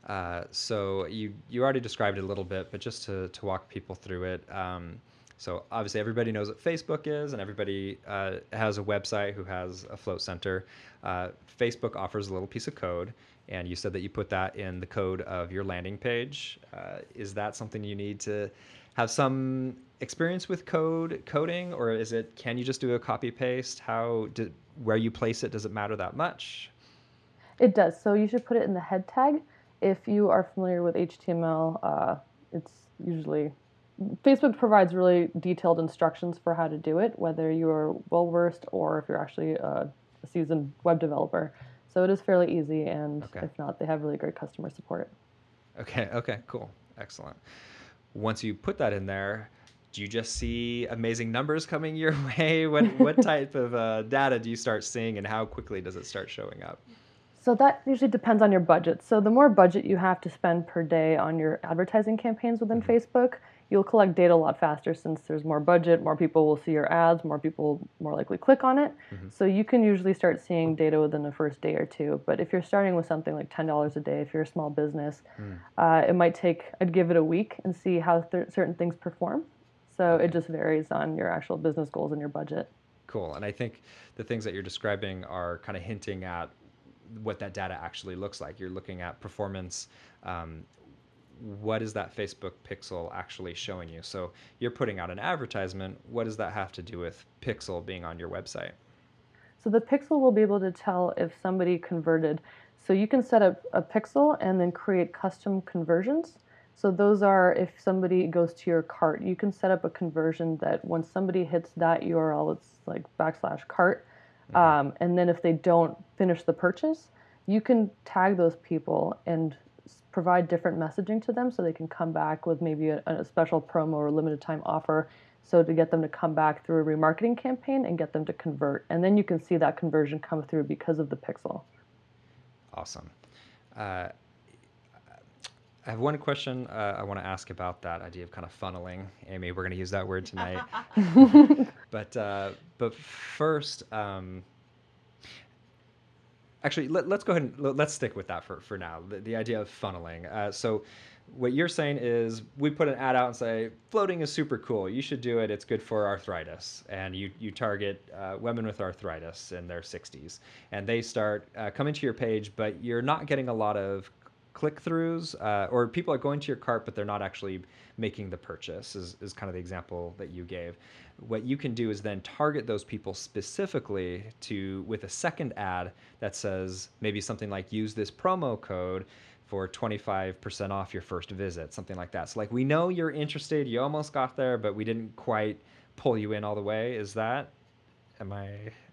Speaker 1: Uh, so you you already described it a little bit, but just to to walk people through it. Um, so obviously everybody knows what Facebook is, and everybody uh, has a website who has a float center. Uh, Facebook offers a little piece of code, and you said that you put that in the code of your landing page. Uh, is that something you need to have some experience with code coding, or is it can you just do a copy paste? How where you place it does it matter that much?
Speaker 4: It does. So you should put it in the head tag. If you are familiar with HTML, uh, it's usually Facebook provides really detailed instructions for how to do it, whether you are well versed or if you're actually a, a seasoned web developer. So it is fairly easy, and
Speaker 1: Okay.
Speaker 4: if not, they have really great customer support.
Speaker 1: Okay, okay, cool. Excellent. Once you put that in there, do you just see amazing numbers coming your way? What what type of uh, data do you start seeing and how quickly does it start showing up?
Speaker 4: So that usually depends on your budget. So the more budget you have to spend per day on your advertising campaigns within Facebook, you'll collect data a lot faster since there's more budget, more people will see your ads, more people more likely click on it.
Speaker 1: Mm-hmm.
Speaker 4: So you can usually start seeing data within the first day or two. But if you're starting with something like $10 a day, if you're a small business,
Speaker 1: Hmm.
Speaker 4: uh, it might take, I'd give it a week and see how th- certain things perform. So it just varies on your actual business goals and your budget.
Speaker 1: Cool. And I think the things that you're describing are kind of hinting at what that data actually looks like. You're looking at performance. Um, what is that Facebook pixel actually showing you? So you're putting out an advertisement. What does that have to do with pixel being on your website?
Speaker 4: So the pixel will be able to tell if somebody converted. So you can set up a pixel and then create custom conversions. So those are if somebody goes to your cart, you can set up a conversion that when somebody hits that URL, it's like backslash cart. Um, and then if they don't finish the purchase, you can tag those people and provide different messaging to them so they can come back with maybe a, a special promo or limited time offer. So to get them to come back through a remarketing campaign and get them to convert. And then you can see that conversion come through because of the pixel.
Speaker 1: Awesome. Uh, I have one question uh, I want to ask about that idea of kind of funneling. Amy, we're going to use that word tonight. but uh, but first, um, actually, let, us go ahead and let- let's stick with that for, for now. The, the idea of funneling. Uh, so, what you're saying is we put an ad out and say floating is super cool. You should do it. It's good for arthritis, and you you target uh, women with arthritis in their 60s, and they start uh, coming to your page, but you're not getting a lot of click throughs uh, or people are going to your cart but they're not actually making the purchase is, is kind of the example that you gave what you can do is then target those people specifically to with a second ad that says maybe something like use this promo code for 25% off your first visit something like that so like we know you're interested you almost got there but we didn't quite pull you in all the way is that am i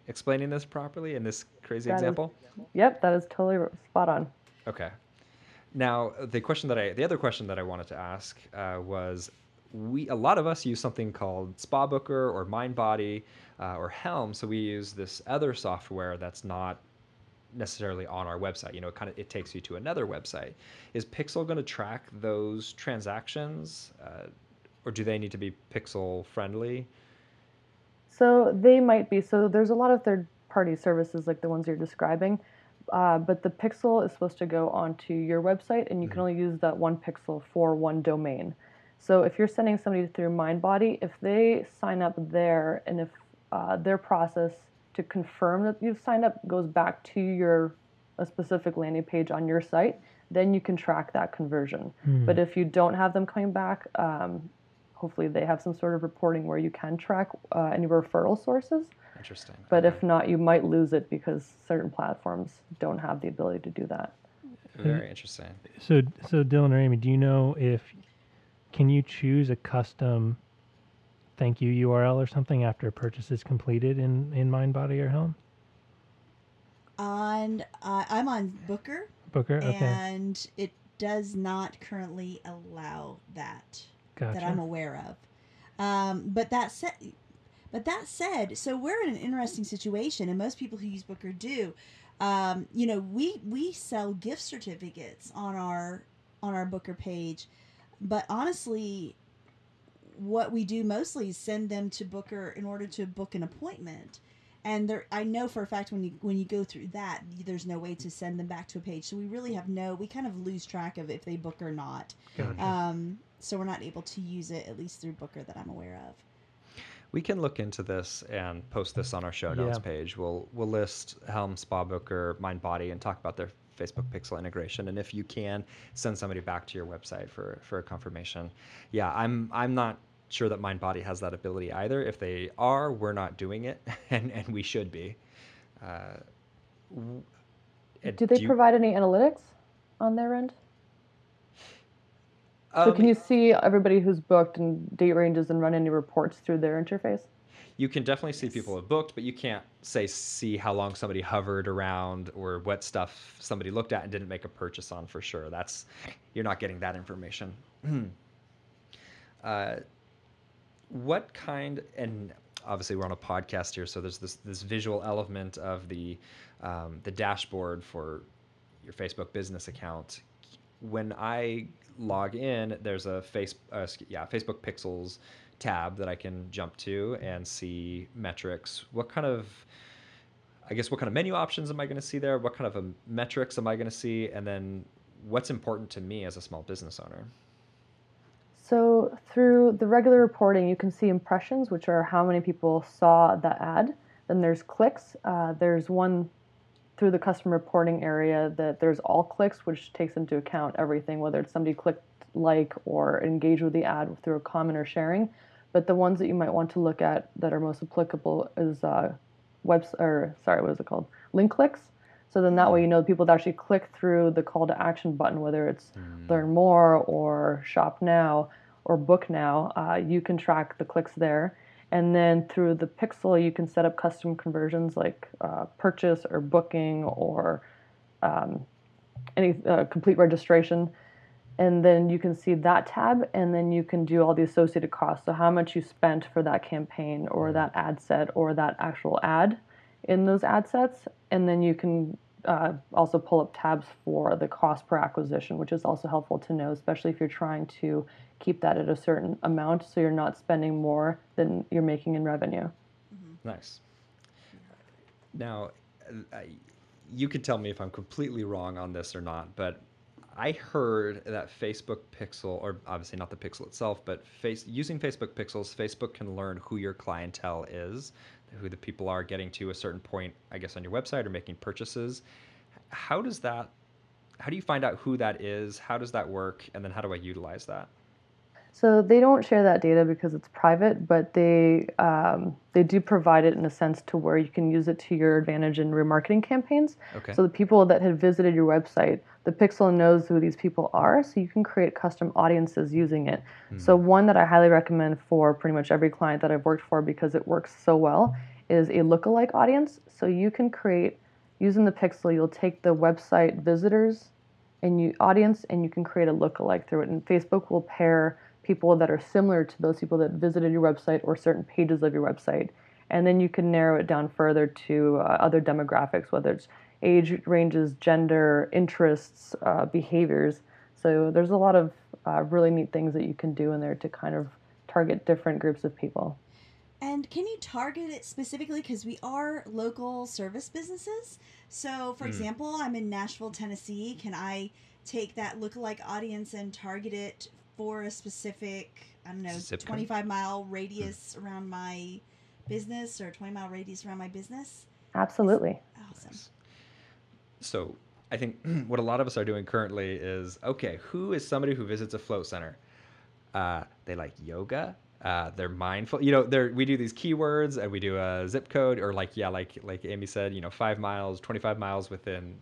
Speaker 1: explaining this properly in this crazy
Speaker 4: That is-
Speaker 1: example
Speaker 4: Yep, that is totally spot on.
Speaker 1: Okay. Now, the question that I, the other question that I wanted to ask uh, was, we a lot of us use something called Spa Booker or MindBody uh, or Helm. So we use this other software that's not necessarily on our website. You know, it kind of it takes you to another website. Is Pixel going to track those transactions, uh, or do they need to be Pixel friendly?
Speaker 4: So they might be. So there's a lot of third party services like the ones you're describing. Uh, but the pixel is supposed to go onto your website, and you can only use that one pixel for one domain. So if you're sending somebody through MindBody, if they sign up there, and if uh, their process to confirm that you've signed up goes back to your a specific landing page on your site, then you can track that conversion. But if you don't have them coming back, um, hopefully they have some sort of reporting where you can track uh, any referral sources.
Speaker 1: Interesting.
Speaker 4: But
Speaker 1: Okay.
Speaker 4: if not, you might lose it because certain platforms don't have the ability to do that.
Speaker 1: very interesting.
Speaker 3: So, so Dylan or Amy, do you know if can you choose a custom thank you URL or something after a purchase is completed in in MindBody or Helm?
Speaker 2: On uh, I'm on Booker,
Speaker 3: Booker, okay,
Speaker 2: and it does not currently allow that
Speaker 3: gotcha.
Speaker 2: that I'm aware of. Um, but that said, but that said, so we're in an interesting situation, and most people who use Booker do. Um, you know, we we sell gift certificates on our on our Booker page, but honestly, what we do mostly is send them to Booker in order to book an appointment. And there, I know for a fact when you when you go through that, there's no way to send them back to a page. So we really have no, we kind of lose track of if they book or not.
Speaker 3: Gotcha.
Speaker 2: Um, so we're not able to use it at least through Booker that I'm aware of.
Speaker 1: We can look into this and post this on our show notes
Speaker 3: Yeah.
Speaker 1: page. We'll we'll list Helm, Spa Booker, MindBody, and talk about their Facebook Pixel integration. And if you can, send somebody back to your website for for a confirmation. Yeah, I'm I'm not sure that MindBody has that ability either. If they are, we're not doing it, and and we should be. Uh,
Speaker 4: Do they
Speaker 1: you-
Speaker 4: provide any analytics on their end? So
Speaker 1: um,
Speaker 4: can you see everybody who's booked and date ranges and run any reports through their interface?
Speaker 1: you can definitely see people have booked, but you can't say see how long somebody hovered around or what stuff somebody looked at and didn't make a purchase on for sure. That's you're not getting that information. uh, what kind and obviously we're on a podcast here, so there's this this visual element of the um, the dashboard for your Facebook business account. When I log in, there's a face, uh, yeah, Facebook Pixels tab that I can jump to and see metrics. What kind of, I guess, what kind of menu options am I going to see there? What kind of um, metrics am I going to see? And then what's important to me as a small business owner?
Speaker 4: So through the regular reporting, you can see impressions, which are how many people saw the ad. Then there's clicks. Uh, there's one through the custom reporting area that there's all clicks, which takes into account everything, whether it's somebody clicked like or engage with the ad through a comment or sharing. But the ones that you might want to look at that are most applicable is uh, webs or sorry, what is it called? Link clicks. So then that way you know people that actually click through the call to action button, whether it's
Speaker 1: Mm.
Speaker 4: learn more or shop now or book now. Uh, you can track the clicks there. And then through the pixel, you can set up custom conversions like uh, purchase or booking or um, any uh, complete registration. And then you can see that tab, and then you can do all the associated costs. So, how much you spent for that campaign or that ad set or that actual ad in those ad sets. And then you can uh, also pull up tabs for the cost per acquisition, which is also helpful to know, especially if you're trying to keep that at a certain amount so you're not spending more than you're making in revenue.
Speaker 1: Nice. Now, I, you can tell me if I'm completely wrong on this or not, but I heard that Facebook Pixel, or obviously not the Pixel itself, but face using Facebook Pixels, Facebook can learn who your clientele is, who the people are getting to a certain point, I guess, on your website or making purchases. How does that? How do you find out who that is? How does that work? And then how do I utilize that?
Speaker 4: So they don't share that data because it's private, but they um, they do provide it in a sense to where you can use it to your advantage in remarketing campaigns.
Speaker 1: Okay.
Speaker 4: So the people that had visited your website, the pixel knows who these people are, so you can create custom audiences using it. So one that I highly recommend for pretty much every client that I've worked for because it works so well is a lookalike audience. So you can create using the pixel, you'll take the website visitors and you audience and you can create a lookalike through it. And Facebook will pair people that are similar to those people that visited your website or certain pages of your website. And then you can narrow it down further to uh, other demographics, whether it's age ranges, gender, interests, uh, behaviors. So there's a lot of uh, really neat things that you can do in there to kind of target different groups of people.
Speaker 2: And can you target it specifically? Because we are local service businesses. So, for
Speaker 1: Hmm.
Speaker 2: example, I'm in Nashville, Tennessee. Can I take that lookalike audience and target it for a specific, I don't know,
Speaker 1: Zip code?
Speaker 2: 25 mile radius around my business or 20 mile radius around my business?
Speaker 4: Absolutely.
Speaker 2: Awesome.
Speaker 1: So I think what a lot of us are doing currently is okay, who is somebody who visits a float center? Uh, they like yoga. Uh, they're mindful. You know, they're, we do these keywords and we do a zip code or like yeah, like like Amy said, you know, five miles, twenty five miles within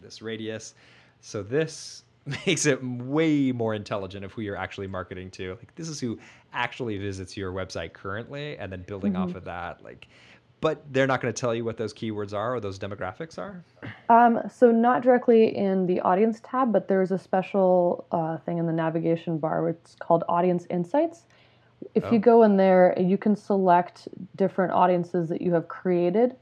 Speaker 1: this radius. So this makes it way more intelligent of who you're actually marketing to. Like this is who actually visits your website currently, and then building off of that, like. But they're not going to tell you what those keywords are or those demographics are.
Speaker 4: Um, so not directly in the audience tab, but there's a special uh, thing in the navigation bar. It's called Audience Insights. If
Speaker 1: Oh.
Speaker 4: you go in there, you can select different audiences that you have created,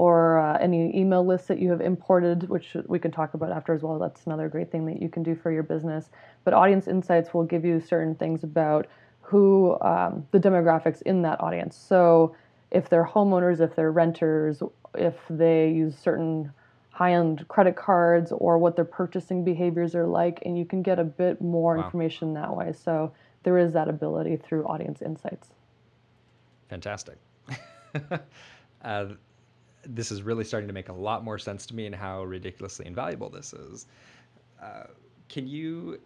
Speaker 4: or uh, any email lists that you have imported, which we can talk about after as well. That's another great thing that you can do for your business. But Audience Insights will give you certain things about who um, the demographics in that audience. So if they're homeowners, if they're renters, if they use certain high-end credit cards or what their purchasing behaviors are like and you can get a bit more
Speaker 1: Wow.
Speaker 4: information that way so there is that ability through audience insights
Speaker 1: Fantastic. uh, this is really starting to make a lot more sense to me and how ridiculously invaluable this is. Uh, can you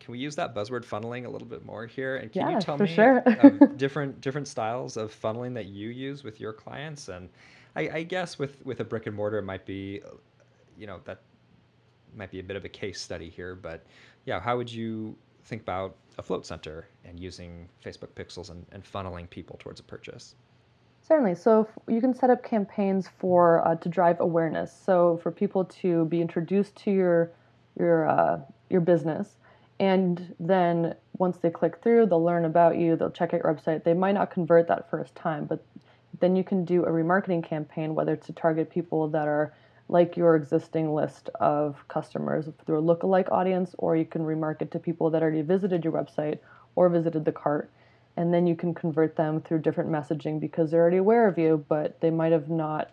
Speaker 1: can we use that buzzword funneling a little bit more here? And can
Speaker 4: Yeah,
Speaker 1: you tell me
Speaker 4: sure.
Speaker 1: different different styles of funneling that you use with your clients? And I, I guess with with a brick and mortar, it might be, you know, that might be a bit of a case study here. But yeah, how would you think about a float center and using Facebook pixels and, and funneling people towards a purchase?
Speaker 4: Certainly. So you can set up campaigns for uh, to drive awareness. So for people to be introduced to your your uh, your business, and then once they click through, they'll learn about you. They'll check out your website. They might not convert that first time, but then you can do a remarketing campaign, whether to target people that are like your existing list of customers through a lookalike audience, or you can remarket to people that already visited your website or visited the cart. And then you can convert them through different messaging because they're already aware of you, but they might have not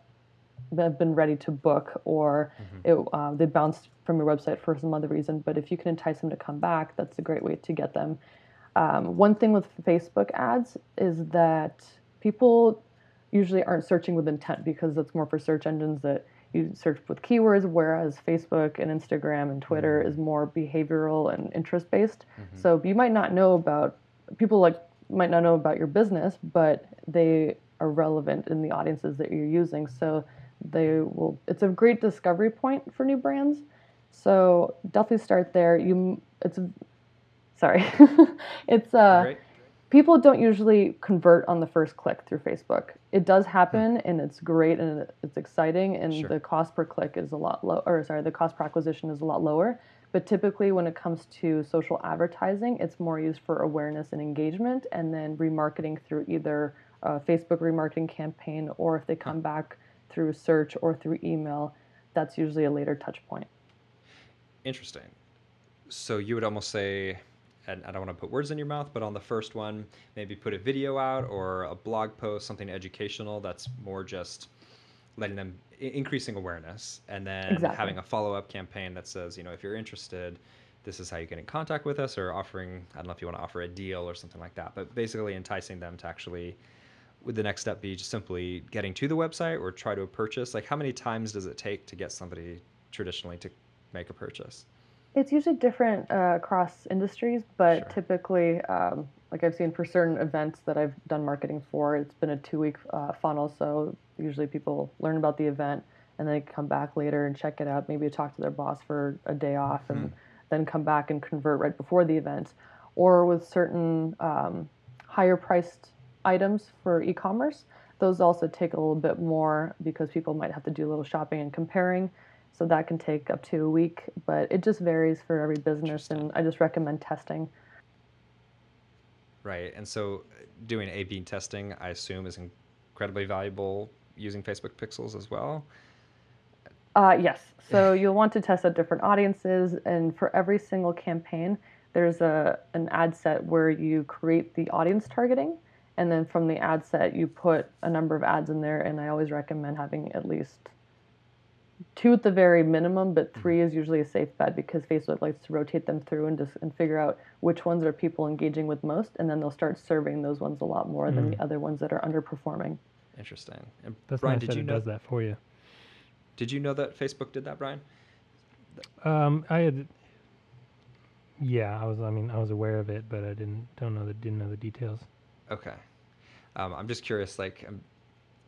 Speaker 4: have been ready to book or it, uh, they bounced from your website for some other reason. But if you can entice them to come back, that's a great way to get them. Um, one thing with Facebook ads is that people usually aren't searching with intent because that's more for search engines that you search with keywords, whereas Facebook and Instagram and Twitter is more behavioral and interest based. So you might not know about people like might not know about your business, but they are relevant in the audiences that you're using. So they will. It's a great discovery point for new brands. So definitely start there. You, it's sorry, it's uh
Speaker 1: Great.
Speaker 4: people don't usually convert on the first click through Facebook. It does happen, and it's great and it's exciting, and
Speaker 1: Sure.
Speaker 4: the cost per click is a lot low. Or sorry, the cost per acquisition is a lot lower. But typically, when it comes to social advertising, it's more used for awareness and engagement, and then remarketing through either a Facebook remarketing campaign, or if they come back through search or through email, that's usually a later touch point.
Speaker 1: Interesting. So you would almost say, and I don't want to put words in your mouth, but on the first one, maybe put a video out or a blog post, something educational that's more just letting them i- increasing awareness, and then
Speaker 4: Exactly.
Speaker 1: having a follow up campaign that says, you know, if you're interested, this is how you get in contact with us, or offering, I don't know if you want to offer a deal or something like that, but basically enticing them to actually. Would the next step be just simply getting to the website or try to purchase? Like, how many times does it take to get somebody traditionally to make a purchase?
Speaker 4: It's usually different uh, across industries, but
Speaker 1: Sure.
Speaker 4: typically, um, like I've seen for certain events that I've done marketing for, it's been a two week uh, funnel. So usually people learn about the event and they come back later and check it out, maybe talk to their boss for a day off and then come back and convert right before the event. Or with certain um, higher priced items for e commerce, those also take a little bit more because people might have to do a little shopping and comparing. So that can take up to a week, but it just varies for every business, and I just recommend testing.
Speaker 1: Right. And so uh, doing A B testing, I assume, is incredibly valuable using Facebook pixels as well.
Speaker 4: Uh, yes. So you'll want to test out different audiences, and for every single campaign, there's a an ad set where you create the audience targeting, and then from the ad set you put a number of ads in there. And I always recommend having at least two at the very minimum, but three is usually a safe bet because Facebook likes to rotate them through and just and figure out which ones are people engaging with most, and then they'll start serving those ones a lot more than the other ones that are underperforming.
Speaker 1: Interesting. And
Speaker 3: That's
Speaker 1: Brian,
Speaker 3: nice
Speaker 1: did
Speaker 3: that
Speaker 1: you know
Speaker 3: does that for you.
Speaker 1: did you know that Facebook did that, Brian?
Speaker 3: Um, I had, yeah, I was. I mean, I was aware of it, but I didn't don't know the didn't know the details.
Speaker 1: Okay. Um, I'm just curious, like, um,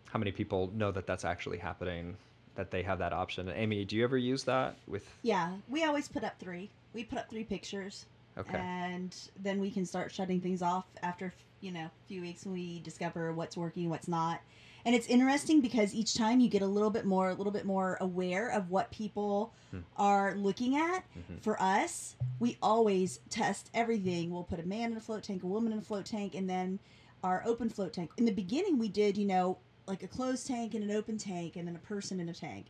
Speaker 1: how many people know that that's actually happening, that they have that option. Amy, do you ever use that with?
Speaker 2: Yeah, we always put up three. We put up three pictures,
Speaker 1: Okay.
Speaker 2: and then we can start shutting things off after you know a few weeks when we discover what's working, what's not. And it's interesting because each time you get a little bit more, a little bit more aware of what people
Speaker 1: Hmm.
Speaker 2: are looking at.
Speaker 1: Mhm.
Speaker 2: For us, we always test everything. We'll put a man in a float tank, a woman in a float tank, and then our open float tank. In the beginning, we did, you know, like a closed tank and an open tank, and then a person in a tank.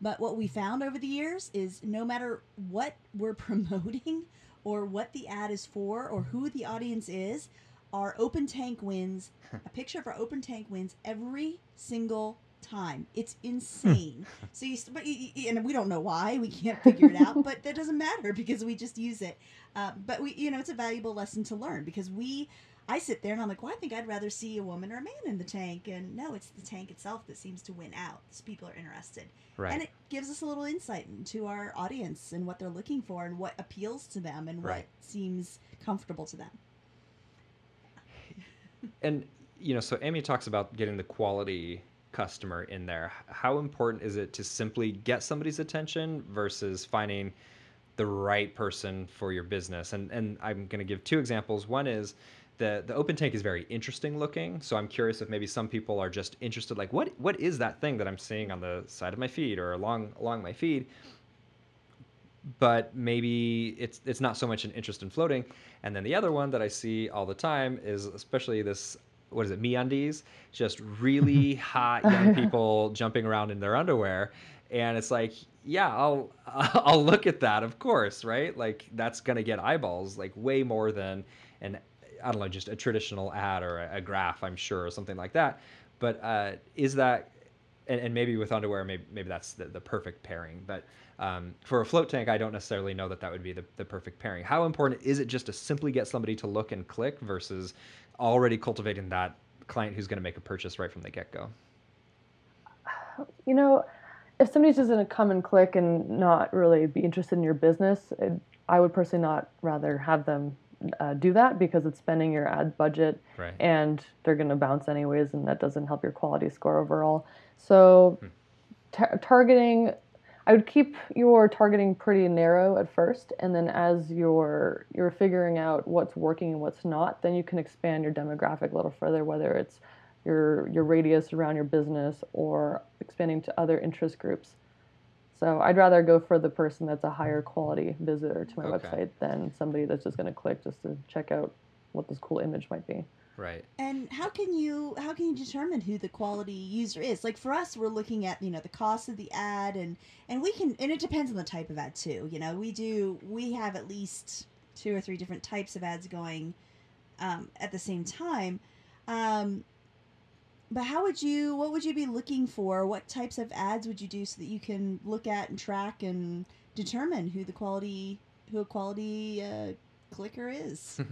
Speaker 2: But what we found over the years is no matter what we're promoting or what the ad is for or who the audience is, our open tank wins. a picture of our open tank wins every single time. It's insane. so you, but you, you- and we don't know why. We can't figure it out, but that doesn't matter because we just use it. Uh, but we, you know, it's a valuable lesson to learn because we. I sit there and I'm like, well, I think I'd rather see a woman or a man in the tank. And no, it's the tank itself that seems to win out. So people are interested.
Speaker 1: Right.
Speaker 2: And it gives us a little insight into our audience and what they're looking for and what appeals to them and what seems comfortable to them.
Speaker 1: And you know, so Amy talks about getting the quality customer in there. How important is it to simply get somebody's attention versus finding the right person for your business? And and I'm going to give two examples. One is the the open tank is very interesting looking. So I'm curious if maybe some people are just interested like what what is that thing that I'm seeing on the side of my feed or along along my feed? but maybe it's it's not so much an interest in floating. And then the other one that I see all the time is especially this what is it, MeUndies? Just really hot young people jumping around in their underwear. and it's like yeah i'll i'll look at that of course right like that's gonna get eyeballs like way more than an i don't know just a traditional ad or a, a graph i'm sure or something like that. But uh, is that and, and maybe with underwear maybe, maybe that's the, the perfect pairing. But um, for a float tank i don't necessarily know that that would be the, the perfect pairing. How important is it just to simply get somebody to look and click versus already cultivating that client who's going to make a purchase right from the get-go?
Speaker 4: You know if somebody's just going to come and click and not really be interested in your business, it, I would personally not rather have them uh, do that because it's spending your ad budget
Speaker 1: right.
Speaker 4: and they're going to bounce anyways, and that doesn't help your quality score overall. So, hmm. targeting, I would keep your targeting pretty narrow at first, and then as you're you're figuring out what's working and what's not, then you can expand your demographic a little further, whether it's your your radius around your business or expanding to other interest groups. So I'd rather go for the person that's a higher quality visitor to my okay. website than somebody that's just going to click just to check out what this cool image might be.
Speaker 1: Right.
Speaker 2: And how can you how can you determine who the quality user is? Like for us, we're looking at you know the cost of the ad, and and we can and it depends on the type of ad too. You know, we do we have at least two or three different types of ads going um, at the same time. Um, but how would you what would you be looking for? What types of ads would you do so that you can look at and track and determine who the quality who a quality uh, clicker is?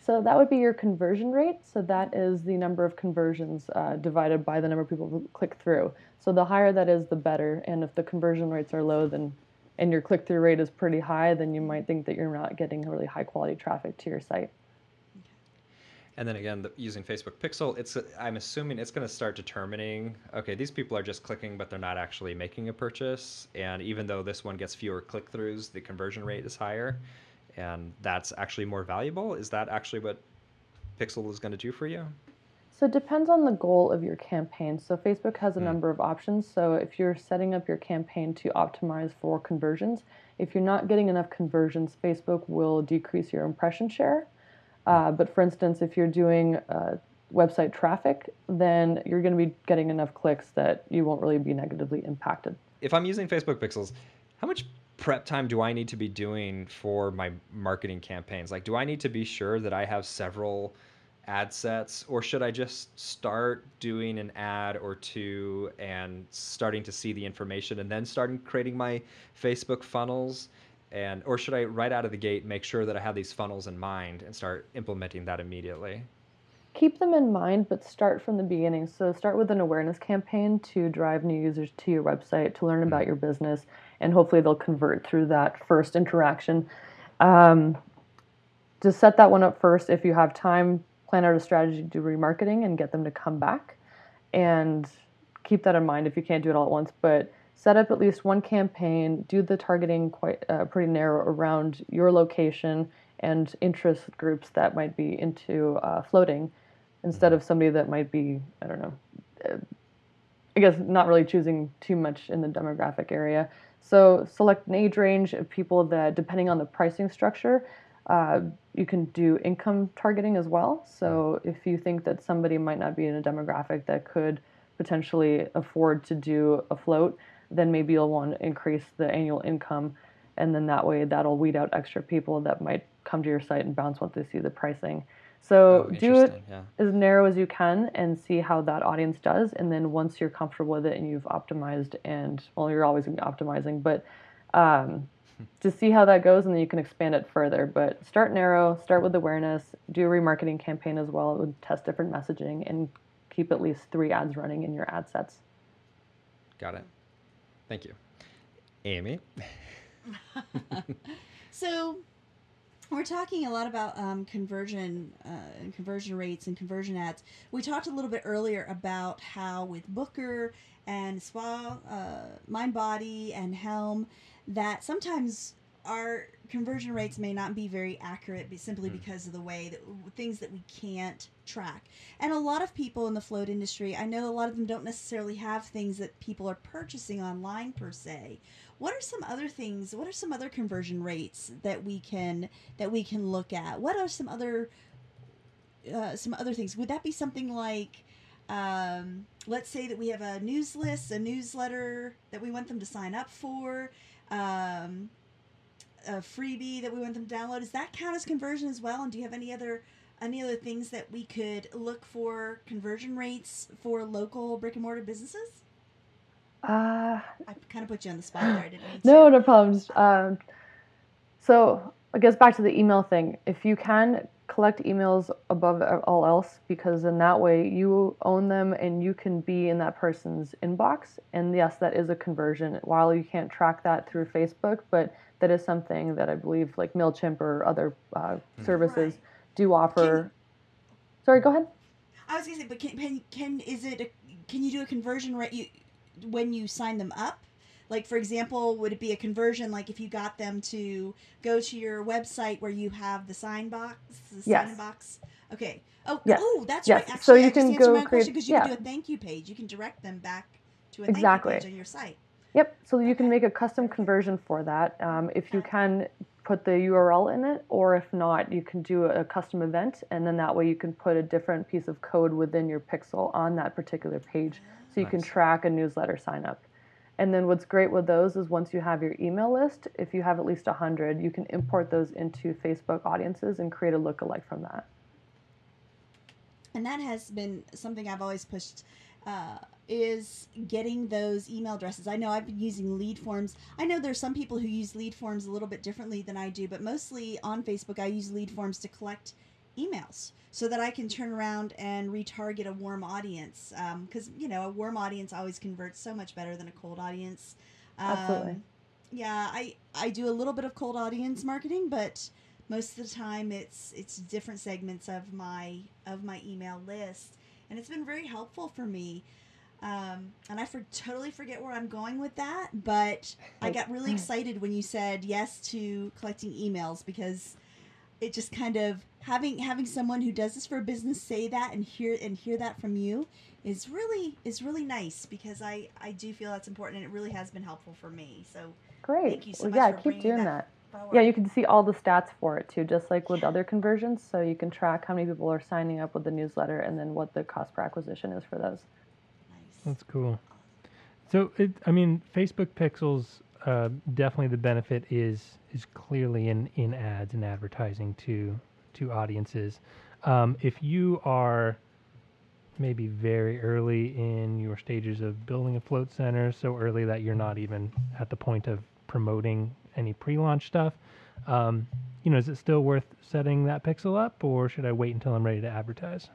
Speaker 4: So that would be your conversion rate. So that is the number of conversions uh, divided by the number of people who click through. So the higher that is the better. And if the conversion rates are low then and your click-through rate is pretty high then you might think that you're not getting really high quality traffic to your site
Speaker 1: and then again, the, using Facebook Pixel, it's I'm assuming it's going to start determining. Okay, these people are just clicking, but they're not actually making a purchase. And even though this one gets fewer click throughs, the conversion rate is higher, and that's actually more valuable. Is that actually what Pixel is going to do for you?
Speaker 4: So it depends on the goal of your campaign. So Facebook has a mm. number of options. So if you're setting up your campaign to optimize for conversions, if you're not getting enough conversions, Facebook will decrease your impression share. Uh, but for instance, if you're doing uh, website traffic, then you're going to be getting enough clicks that you won't really be negatively impacted.
Speaker 1: If I'm using Facebook Pixels, how much prep time do I need to be doing for my marketing campaigns? Like, do I need to be sure that I have several ad sets, or should I just start doing an ad or two and starting to see the information and then starting creating my Facebook funnels? And or should I right out of the gate make sure that I have these funnels in mind and start implementing that immediately?
Speaker 4: Keep them in mind, but start from the beginning. So start with an awareness campaign to drive new users to your website to learn about mm-hmm. your business, and hopefully they'll convert through that first interaction. Um, to set that one up first, if you have time, plan out a strategy to do remarketing and get them to come back, and keep that in mind if you can't do it all at once. But set up at least one campaign, do the targeting quite uh, pretty narrow around your location and interest groups that might be into uh, floating instead of somebody that might be, I don't know, uh, I guess not really choosing too much in the demographic area. So select an age range of people that, depending on the pricing structure, uh, you can do income targeting as well. So if you think that somebody might not be in a demographic that could potentially afford to do a float, then maybe you'll want to increase the annual income and then that way that'll weed out extra people that might come to your site and bounce once they see the pricing. So oh, do it yeah. as narrow as you can and see how that audience does and then once you're comfortable with it and you've optimized and well you're always optimizing but um, to see how that goes and then you can expand it further but start narrow start with awareness do a remarketing campaign as well would test different messaging and keep at least three ads running in your ad sets.
Speaker 1: Got it Thank you. Amy?
Speaker 2: so we're talking a lot about um, conversion uh, and conversion rates and conversion ads. We talked a little bit earlier about how with Booker and Spa, uh, MindBody, and Helm, that sometimes our conversion rates may not be very accurate simply hmm. because of the way that things that we can't track. And a lot of people in the float industry, I know a lot of them don't necessarily have things that people are purchasing online per se. What are some other things? What are some other conversion rates that we can that we can look at? What are some other uh, some other things? Would that be something like um, let's say that we have a news list, a newsletter that we want them to sign up for, um, a freebie that we want them to download. Does that count as conversion as well? And do you have any other any other things that we could look for conversion rates for local brick and mortar businesses?
Speaker 4: Uh,
Speaker 2: I kind of put you on the spot there. I didn't mean
Speaker 4: no,
Speaker 2: to.
Speaker 4: no problems. Um, so I guess back to the email thing. If you can collect emails above all else, because in that way you own them and you can be in that person's inbox. And yes, that is a conversion. While you can't track that through Facebook, but that is something that I believe like Mailchimp or other uh, services
Speaker 2: Right.
Speaker 4: do offer. Sorry, go ahead.
Speaker 2: I was gonna say, but can can, can is it a, can you do a conversion rate you when you sign them up? Like for example, would it be a conversion like if you got them to go to your website where you have the sign box, the sign
Speaker 4: Yes.
Speaker 2: box? Okay. Oh,
Speaker 4: Yes.
Speaker 2: oh, that's
Speaker 4: Yes.
Speaker 2: right. Actually,
Speaker 4: So you
Speaker 2: I
Speaker 4: can
Speaker 2: answered
Speaker 4: go
Speaker 2: my
Speaker 4: create-
Speaker 2: question because you
Speaker 4: yeah.
Speaker 2: can do a thank you page. You can direct them back to a
Speaker 4: Exactly.
Speaker 2: thank you page on your site.
Speaker 4: Yep. So you can make a custom conversion for that. Um, if you can put the URL in it, or if not, you can do a custom event, and then that way you can put a different piece of code within your pixel on that particular page, so you can track a newsletter sign up. And then what's great with those is once you have your email list, if you have at least 100, you can import those into Facebook audiences and create a lookalike from that.
Speaker 2: and that has been something I've always pushed uh, is getting those email addresses. I know I've been using lead forms. I know there's some people who use lead forms a little bit differently than I do, but mostly on Facebook I use lead forms to collect emails so that I can turn around and retarget a warm audience. Because you know a warm audience always converts so much better than a cold audience.
Speaker 4: Absolutely.
Speaker 2: Um, yeah, I I do a little bit of cold audience marketing, but most of the time it's it's different segments of my of my email list and it's been very helpful for me. Um, and i for, totally forget where i'm going with that but i got really excited when you said yes to collecting emails because it just kind of having having someone who does this for a business say that and hear and hear that from you is really is really nice because i i do feel that's important and it really has been helpful for me. So
Speaker 4: Great.
Speaker 2: Thank you so
Speaker 4: well,
Speaker 2: much
Speaker 4: yeah, keep doing
Speaker 2: that
Speaker 4: that.
Speaker 2: forward.
Speaker 4: Yeah, you can see all the stats for it too, just like with other conversions. So you can track how many people are signing up with the newsletter and then what the cost per acquisition is for those.
Speaker 2: nice
Speaker 3: That's cool. So it, I mean, Facebook Pixels, uh, definitely the benefit is is clearly in in ads and advertising to to audiences. Um, if you are maybe very early in your stages of building a float center, so early that you're not even at the point of promoting any pre-launch stuff, um, you know, is it still worth setting that pixel up, or should I wait until I'm ready to advertise?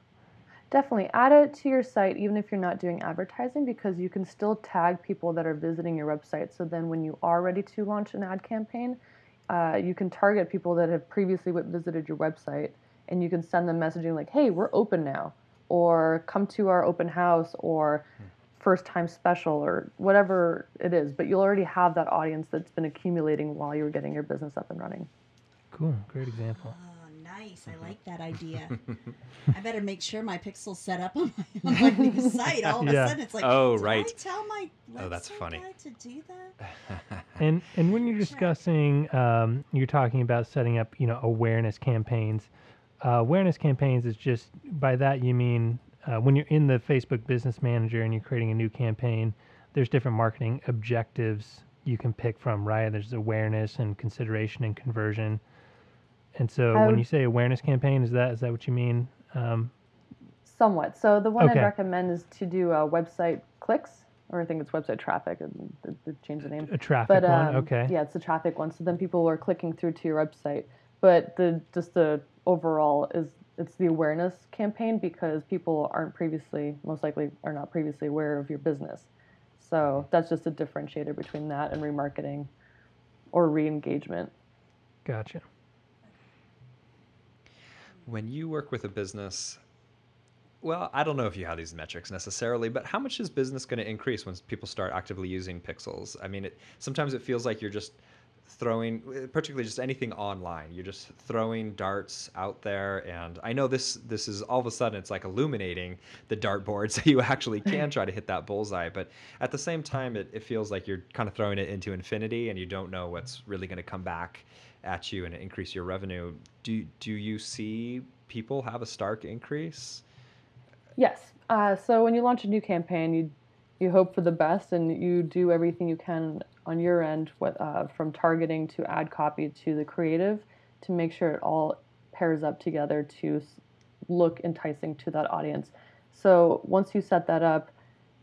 Speaker 4: Definitely add it to your site, even if you're not doing advertising, because you can still tag people that are visiting your website. So then, when you are ready to launch an ad campaign, uh, you can target people that have previously visited your website, and you can send them messaging like, "Hey, we're open now," or "Come to our open house," or first time special or whatever it is but you'll already have that audience that's been accumulating while you're getting your business up and running
Speaker 3: Cool, great example.
Speaker 2: Oh, nice. I like that idea. I better make sure my pixel's set up on my, on my new site. All of
Speaker 3: Yeah.
Speaker 2: a sudden, it's like,
Speaker 1: Oh,
Speaker 2: did
Speaker 1: right.
Speaker 2: I tell my
Speaker 1: Oh, that's funny.
Speaker 2: guy to do that?
Speaker 3: And and when you're discussing, um, you're talking about setting up, you know, awareness campaigns. Uh, awareness campaigns is just by that you mean uh, when you're in the Facebook Business Manager and you're creating a new campaign, there's different marketing objectives you can pick from, right? There's awareness and consideration and conversion. And so
Speaker 4: I
Speaker 3: when you say awareness campaign, is that is that what you mean? Um,
Speaker 4: somewhat so the one
Speaker 3: Okay.
Speaker 4: i'd recommend is to do uh, website clicks or i think it's website traffic and they- changed the name
Speaker 3: a traffic
Speaker 4: but
Speaker 3: one,
Speaker 4: um,
Speaker 3: okay.
Speaker 4: yeah it's the traffic one so then people are clicking through to your website but the just the overall is it's the awareness campaign because people aren't previously most likely are not previously aware of your business so that's just a differentiator between that and remarketing or re-engagement
Speaker 3: Gotcha.
Speaker 1: When you work with a business, well, I don't know if you have these metrics necessarily, but how much is business going to increase when people start actively using pixels? I mean, it, sometimes it feels like you're just throwing, particularly just anything online. You're just throwing darts out there, and I know this this is all of a sudden it's like illuminating the dartboard, so you actually can try to hit that bullseye. But at the same time, it, it feels like you're kind of throwing it into infinity, and you don't know what's really going to come back at you and increase your revenue. Do do you see people have a stark increase?
Speaker 4: Yes, Uh, so when you launch a new campaign, you you hope for the best and you do everything you can on your end, what, uh, from targeting to ad copy to the creative, to make sure it all pairs up together to look enticing to that audience. So once you set that up,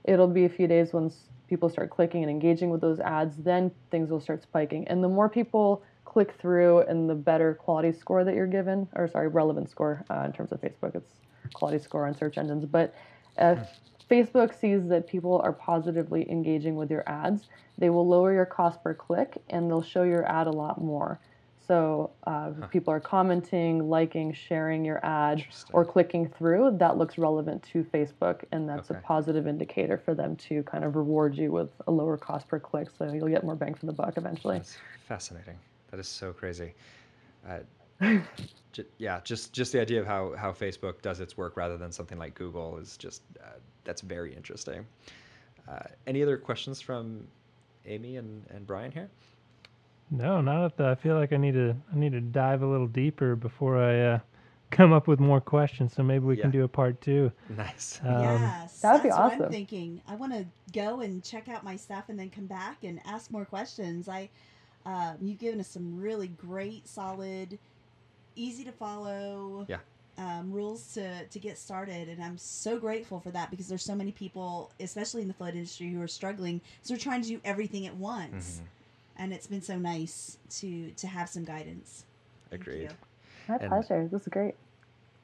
Speaker 4: it'll be a few days once people start clicking and engaging with those ads, then things will start spiking. And the more people click through and the better quality score that you're given, or sorry, relevant score uh, in terms of Facebook, it's quality score on search engines. But if Facebook sees that people are positively engaging with your ads, they will lower your cost per click and they'll show your ad a lot more. So uh, huh. people are commenting, liking, sharing your ad, or clicking through. That looks relevant to Facebook, and that's okay. a positive indicator for them to kind of reward you with a lower cost per click. So you'll get more bang for the buck eventually.
Speaker 1: That's fascinating. That is so crazy. Uh, j- yeah, just just the idea of how how Facebook does its work rather than something like Google is just uh, that's very interesting. Uh, any other questions from Amy and, and Brian here?
Speaker 3: No, not at the. I feel like I need to. I need to dive a little deeper before I uh, come up with more questions. So maybe we yeah. can do a part two.
Speaker 1: Nice.
Speaker 2: Um, yes, that would be awesome. I'm thinking. I want to go and check out my stuff and then come back and ask more questions. I, uh, you've given us some really great, solid, easy to follow.
Speaker 1: Yeah.
Speaker 2: Um, rules to, to get started and i'm so grateful for that because there's so many people especially in the float industry who are struggling so they're trying to do everything at once mm-hmm and it's been so nice to to have some guidance.
Speaker 1: Agreed.
Speaker 4: My and, pleasure. This is great.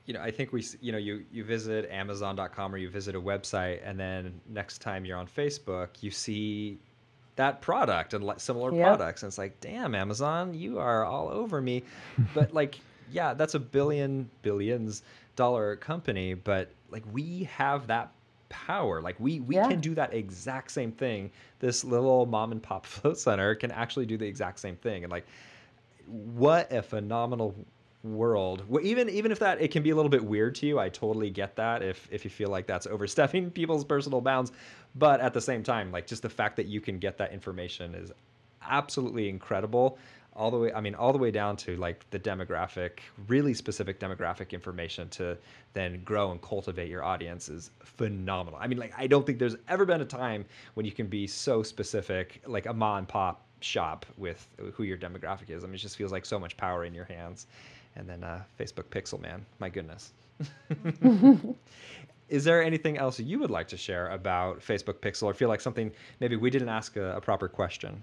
Speaker 1: You know, I think we, you know, you you visit Amazon.com or you visit a website, and then next time you're on Facebook, you see that product and similar yep. products, and it's like, damn, Amazon, you are all over me. but like, yeah, that's a billion billions dollar company, but like we have that power. Like we we yeah. can do that exact same thing. This little mom and pop float center can actually do the exact same thing. And like, what a phenomenal world. Even even if that it can be a little bit weird to you, I totally get that. If if you feel like that's overstepping people's personal bounds, but at the same time, like just the fact that you can get that information is absolutely incredible all the way i mean all the way down to like the demographic really specific demographic information to then grow and cultivate your audience is phenomenal. I mean like i don't think there's ever been a time when you can be so specific like a mom and pop shop with who your demographic is. I mean it just feels like so much power in your hands. And then uh, facebook pixel man my goodness. Is there anything else you would like to share about facebook pixel or feel like something maybe we didn't ask a, a proper question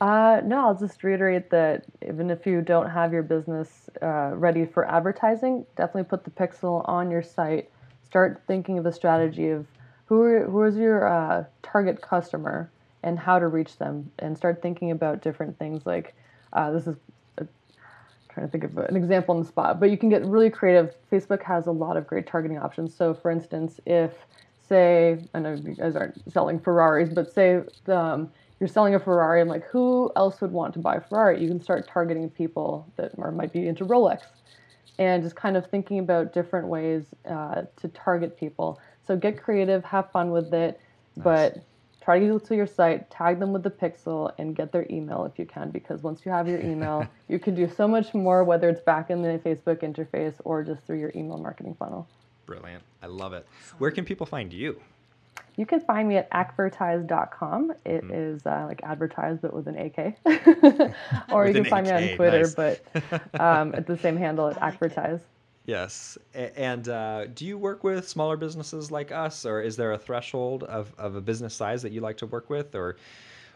Speaker 4: uh, no, I'll just reiterate that even if you don't have your business uh, ready for advertising, definitely put the pixel on your site. Start thinking of the strategy of who are, who is your uh, target customer and how to reach them, and start thinking about different things like uh, this is uh, trying to think of an example on the spot, but you can get really creative. Facebook has a lot of great targeting options. So, for instance, if say I know you guys aren't selling Ferraris, but say the, um, you're selling a Ferrari. I'm like, who else would want to buy a Ferrari? You can start targeting people that are, might be into Rolex and just kind of thinking about different ways uh, to target people. So get creative, have fun with it, nice. but try to get to your site, tag them with the pixel, and get their email if you can, because once you have your email, you can do so much more, whether it's back in the Facebook interface or just through your email marketing funnel.
Speaker 1: Brilliant. I love it. Where can people find you?
Speaker 4: You can find me at akvertise.com. It mm. is uh, like advertise, but with an AK. or you can find AK, me on Twitter, nice. but um, at the same handle at akvertise.
Speaker 1: Yes. And uh, do you work with smaller businesses like us, or is there a threshold of, of a business size that you like to work with, or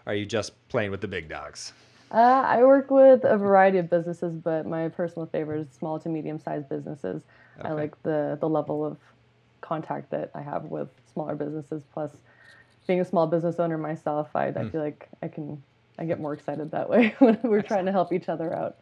Speaker 1: are you just playing with the big dogs?
Speaker 4: Uh, I work with a variety of businesses, but my personal favorite is small to medium sized businesses. Okay. I like the, the level of contact that I have with smaller businesses. Plus, being a small business owner myself, I, mm. I hmm. feel like I can I get more excited that way when we're Excellent. trying to help each other out.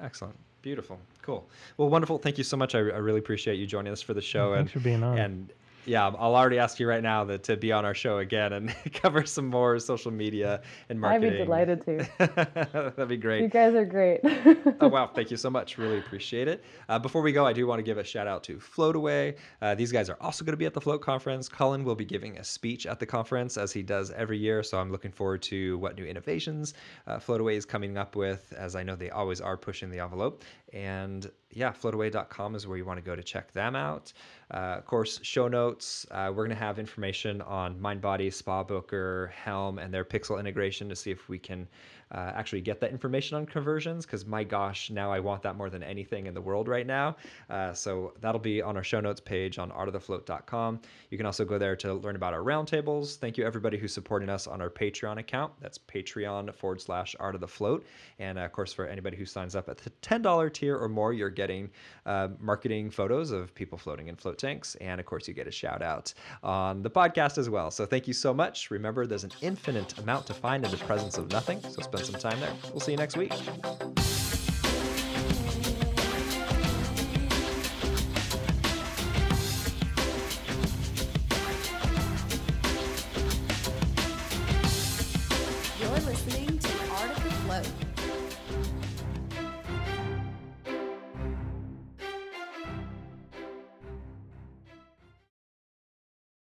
Speaker 1: Excellent. Beautiful. Cool. Well, wonderful. Thank you so much. I, I really appreciate you joining us for the show.
Speaker 3: Thanks and, for being on.
Speaker 1: And yeah, I'll already ask you right now that to be on our show again and cover some more social media and marketing.
Speaker 4: I'd be delighted to.
Speaker 1: That'd be great.
Speaker 4: You guys are great.
Speaker 1: oh wow, thank you so much. Really appreciate it. Uh, before we go, I do want to give a shout out to Floataway. Uh, these guys are also going to be at the Float conference. Cullen will be giving a speech at the conference as he does every year, so I'm looking forward to what new innovations uh, Floataway is coming up with, as I know they always are pushing the envelope. And yeah, floataway.com is where you want to go to check them out. Uh, of course, show notes uh, we're going to have information on MindBody, Spa Booker, Helm, and their Pixel integration to see if we can uh, actually get that information on conversions because my gosh, now I want that more than anything in the world right now. Uh, so that'll be on our show notes page on artofthefloat.com. You can also go there to learn about our roundtables. Thank you everybody who's supporting us on our Patreon account. That's Patreon forward slash Art of the Float. And uh, of course, for anybody who signs up at the $10 tier or more, you're getting uh, marketing photos of people floating in float tanks. And of course, you get a shout out on the podcast as well. So thank you so much. Remember, there's an infinite amount to find in the presence of nothing. So spend some time there. We'll see you next week.